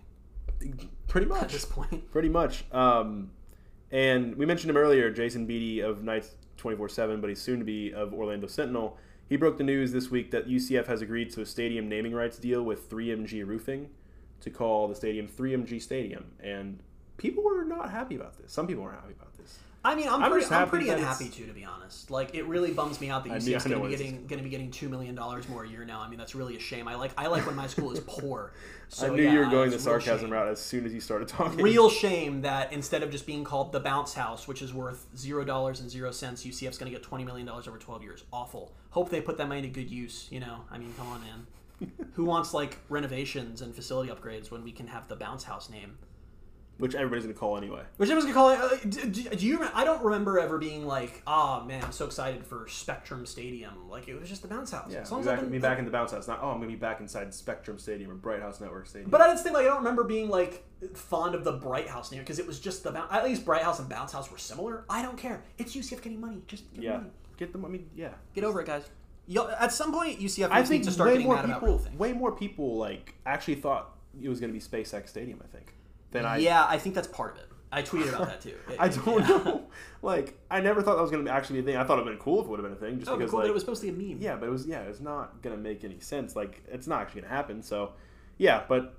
Pretty much. at this point. pretty much. Um, and we mentioned him earlier, Jason Beede of Knights 24 7, but he's soon to be of Orlando Sentinel. He broke the news this week that UCF has agreed to a stadium naming rights deal with 3MG Roofing to call the stadium 3MG Stadium. And people were not happy about this. Some people weren't happy about. I mean, I'm, I'm pretty, I'm pretty unhappy it's- too, to be honest. Like, it really bums me out that I UCF's I know going to be getting going to be getting two million dollars more a year now. I mean, that's really a shame. I like I like when my school is poor. [laughs] So, I knew yeah, you were going the sarcasm shame. route as soon as you started talking. Real [laughs] shame that instead of just being called the bounce house, which is worth zero dollars and zero cents, UCF's going to get twenty million dollars over twelve years. Awful. Hope they put that money to good use. You know, I mean, come on, man. [laughs] Who wants like renovations and facility upgrades when we can have the bounce house name? Which everybody's gonna call anyway. Which I was gonna call it. Uh, do, do, do you? re- I don't remember ever being like, "Oh man, I'm so excited for Spectrum Stadium." Like it was just the bounce house. Yeah, As long be as I've back, been- be back in the bounce house. Not oh, I'm gonna be back inside Spectrum Stadium or Bright House Network Stadium. But I just think like I don't remember being like fond of the Bright House name because it was just the bounce. At least Bright House and Bounce House were similar. I don't care. It's UCF getting money. Just get yeah, money. get them. I mean, yeah. Get over it, guys. Yo, at some point, UCF I needs think to start way getting more mad about real people, things. way more people like actually thought it was gonna be SpaceX Stadium. I think than I. yeah, I think that's part of it. I tweeted about that too. [laughs] It- I don't yeah. know. Like, I never thought that was gonna be actually be a thing. I thought it'd been cool if it would have been a thing, just Oh, because cool, like but it was supposed to be a meme. Yeah, but it was yeah, it's not gonna make any sense. Like it's not actually gonna happen. So yeah, but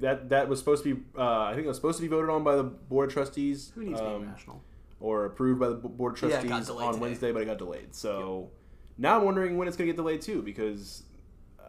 that that was supposed to be. Uh, I think it was supposed to be voted on by the board of trustees. Who needs um, rational? or approved by the board of Yeah, trustees delayed on today. Wednesday, but it got delayed. So now I'm wondering when it's gonna get delayed too, because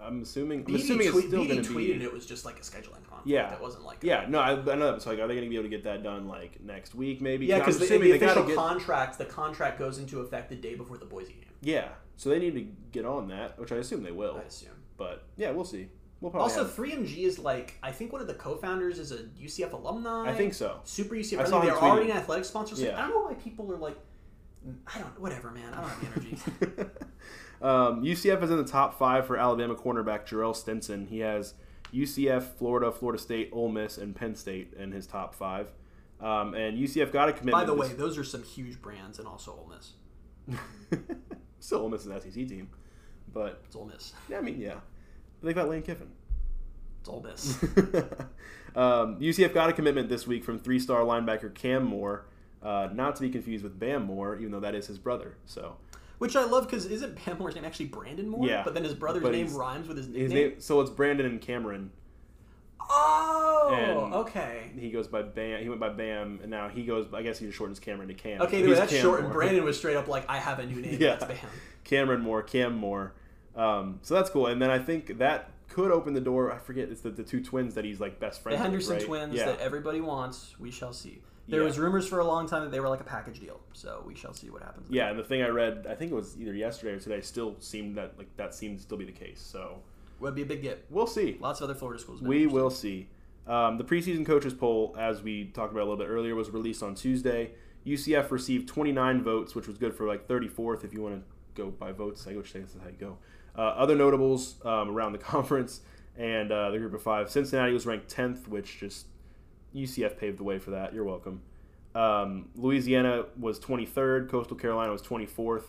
I'm assuming I'm Beede assuming tweet- it's still gonna be. tweeted it was just like a scheduling conflict. Yeah. it wasn't like Yeah, no, I, I know that. So like, are they gonna be able to get that done like next week, maybe? Yeah, I'm because the, assuming the they official get- contract, the contract goes into effect the day before the Boise game. Yeah, so they need to get on that, which I assume they will. I assume. But yeah, we'll see. We'll Also, have- 3MG is like I think one of the co-founders is a UCF alumni. I think so. Super UCF. I I saw they're tweeting. already an athletic sponsor. So Yeah. I don't know why people are like, mm, I don't whatever, man. I don't have the energy. [laughs] [laughs] um, UCF is in the top five for Alabama cornerback Jarrell Stinson. He has UCF, Florida, Florida State, Ole Miss, and Penn State in his top five. Um, and UCF got a commitment. By the way, this- those are some huge brands, and also Ole Miss. [laughs] still Ole Miss is an SEC team, but It's Ole Miss. yeah, I mean, yeah, they got Lane Kiffin. It's Ole Miss. [laughs] um, UCF got a commitment this week from three-star linebacker Cam Moore, uh, not to be confused with Bam Moore, even though that is his brother. So Which I love because isn't Bam Moore's name actually Brandon Moore? Yeah, But then his brother's but name rhymes with his his name, so it's Brandon and Cameron. Oh, And- okay. He goes by Bam. He went by Bam, and now he goes. I guess he just shortens Cameron to Cam. Okay, He's that's Cam short. Moore. Brandon was straight up like, I have a new name. Yeah. That's Bam. Cameron Moore, Cam Moore. Um, so that's cool. And then I think that could open the door. I forget it's the, the two twins that he's like best friends. The Henderson right? twins Yeah. that everybody wants. We shall see. There Yeah. was rumors for a long time that they were like a package deal. So we shall see what happens. Yeah, and the thing I read, I think it was either yesterday or today, still seemed that like that seemed to still be the case. So Would be a big get. we'll see. Lots of other Florida schools. We will see. Um, the preseason coaches poll, as we talked about a little bit earlier, was released on Tuesday. UCF received 29 votes, which was good for like 34th if you want to go by votes. I go say this is how you go. Uh, other notables um, around the [laughs] conference and uh, the group of five. Cincinnati was ranked 10th, which just UCF paved the way for that. You're welcome. Um, Louisiana was 23rd. Coastal Carolina was 24th.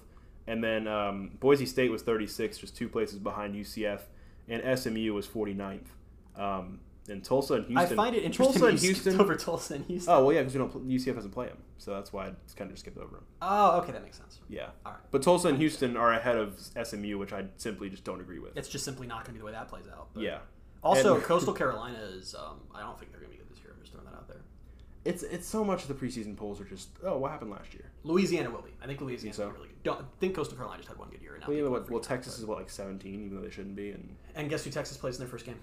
And then um, Boise State was 36th, just two places behind UCF. And SMU was 49th. Um, and Tulsa and Houston. I find it interesting Tulsa and Houston. over Tulsa and Houston. Oh well, yeah, because we don't. UCF doesn't play them, so that's why I just kind of just skipped over them. Oh, okay, that makes sense. Yeah, All right. but Tulsa and Houston are ahead of SMU, which I simply just don't agree with. It's just simply not going to be the way that plays out. But yeah, Also, And- Coastal Carolina is. Um, I don't think they're going to be good this year. I'm just throwing that out there. It's it's so much of the preseason polls are just oh what happened last year. Louisiana will be. I think Louisiana so? will be really good. Don't think Coastal Carolina just had one good year. And now Well, you know what? Well, Texas but- is what like 17, even though they shouldn't be, and And guess who Texas plays in their first game?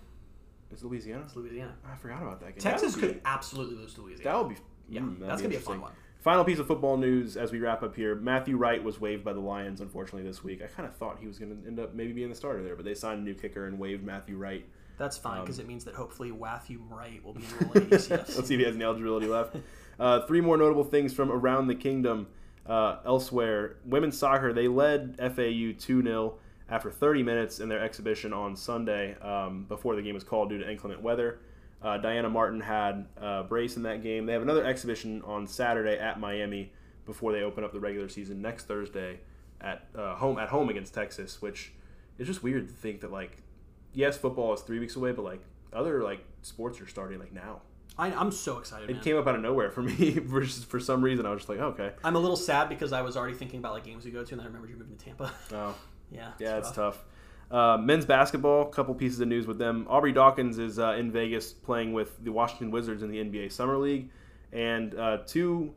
it's Louisiana. It's Louisiana. I forgot about that game. Texas That could absolutely lose to Louisiana. that would be. yeah, mm, that's going to be a fun one. Final piece of football news as we wrap up here. Matthew Wright was waived by the Lions, unfortunately, this week. I kind of thought he was going to end up maybe being the starter there, but they signed a new kicker and waived Matthew Wright. That's fine Um, because it means that hopefully Matthew Wright will be [laughs] enrolling at UCF. Let's see if he has any eligibility left. Uh, three more notable things from around the kingdom. Uh, elsewhere, women's soccer, they led FAU 2 0 after 30 minutes in their exhibition on Sunday um, before the game was called due to inclement weather. Uh, Diana Martin had a brace in that game. They have another exhibition on Saturday at Miami before they open up the regular season next Thursday at uh, home at home against Texas, which is just weird to think that like yes, football is three weeks away, but like other like sports are starting like now. I, I'm so excited, It man. came up out of nowhere for me. [laughs] for, just- for some reason, I was just like, okay. I'm a little sad because I was already thinking about like games we go to, and then I remembered you're moving to Tampa. [laughs] Oh, yeah, yeah, it's rough. tough. Uh, men's basketball, couple pieces of news with them. Aubrey Dawkins is uh, in Vegas playing with the Washington Wizards in the NBA Summer League, and uh, two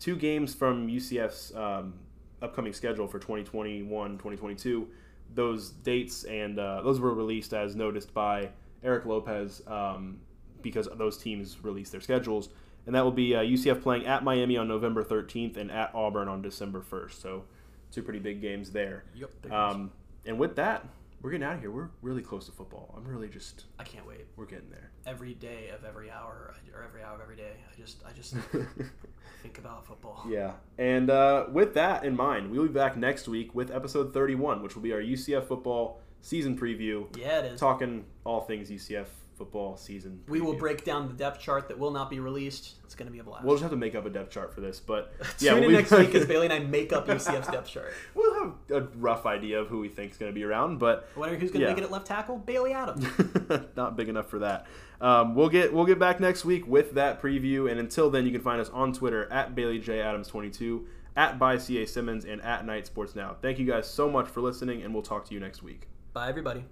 two games from UCF's um, upcoming schedule for 2021-2022. Those dates and uh, those were released as noticed by Eric Lopez um, because those teams released their schedules, and that will be uh, UCF playing at Miami on November 13th and at Auburn on December 1st. So two pretty big games there. Yep. Um, and with that, we're getting out of here. We're really close to football. I'm really just I can't wait. we're getting there. Every day of every hour, or every hour of every day, I just, I just [laughs] think about football. yeah. And uh, with that in mind, we'll be back next week with episode 31, which will be our UCF football season preview, Yeah, it is. talking all things UCF football season. We will break down the depth chart that will not be released. It's going to be a blast. We'll just have to make up a depth chart for this, but [laughs] yeah, we'll be- next week [laughs] as Bailey and I make up UCF's depth chart. we'll have a rough idea of who we think is going to be around, but Wonder who's going to Yeah. make it at left tackle? Bailey Adams. not big enough for that. Um, we'll get we'll get back next week with that preview, and until then, you can find us on Twitter at Bailey J Adams twenty two, at by Ca Simmons, and at Knight Sports Now. Thank you guys so much for listening, and we'll talk to you next week. Bye, everybody.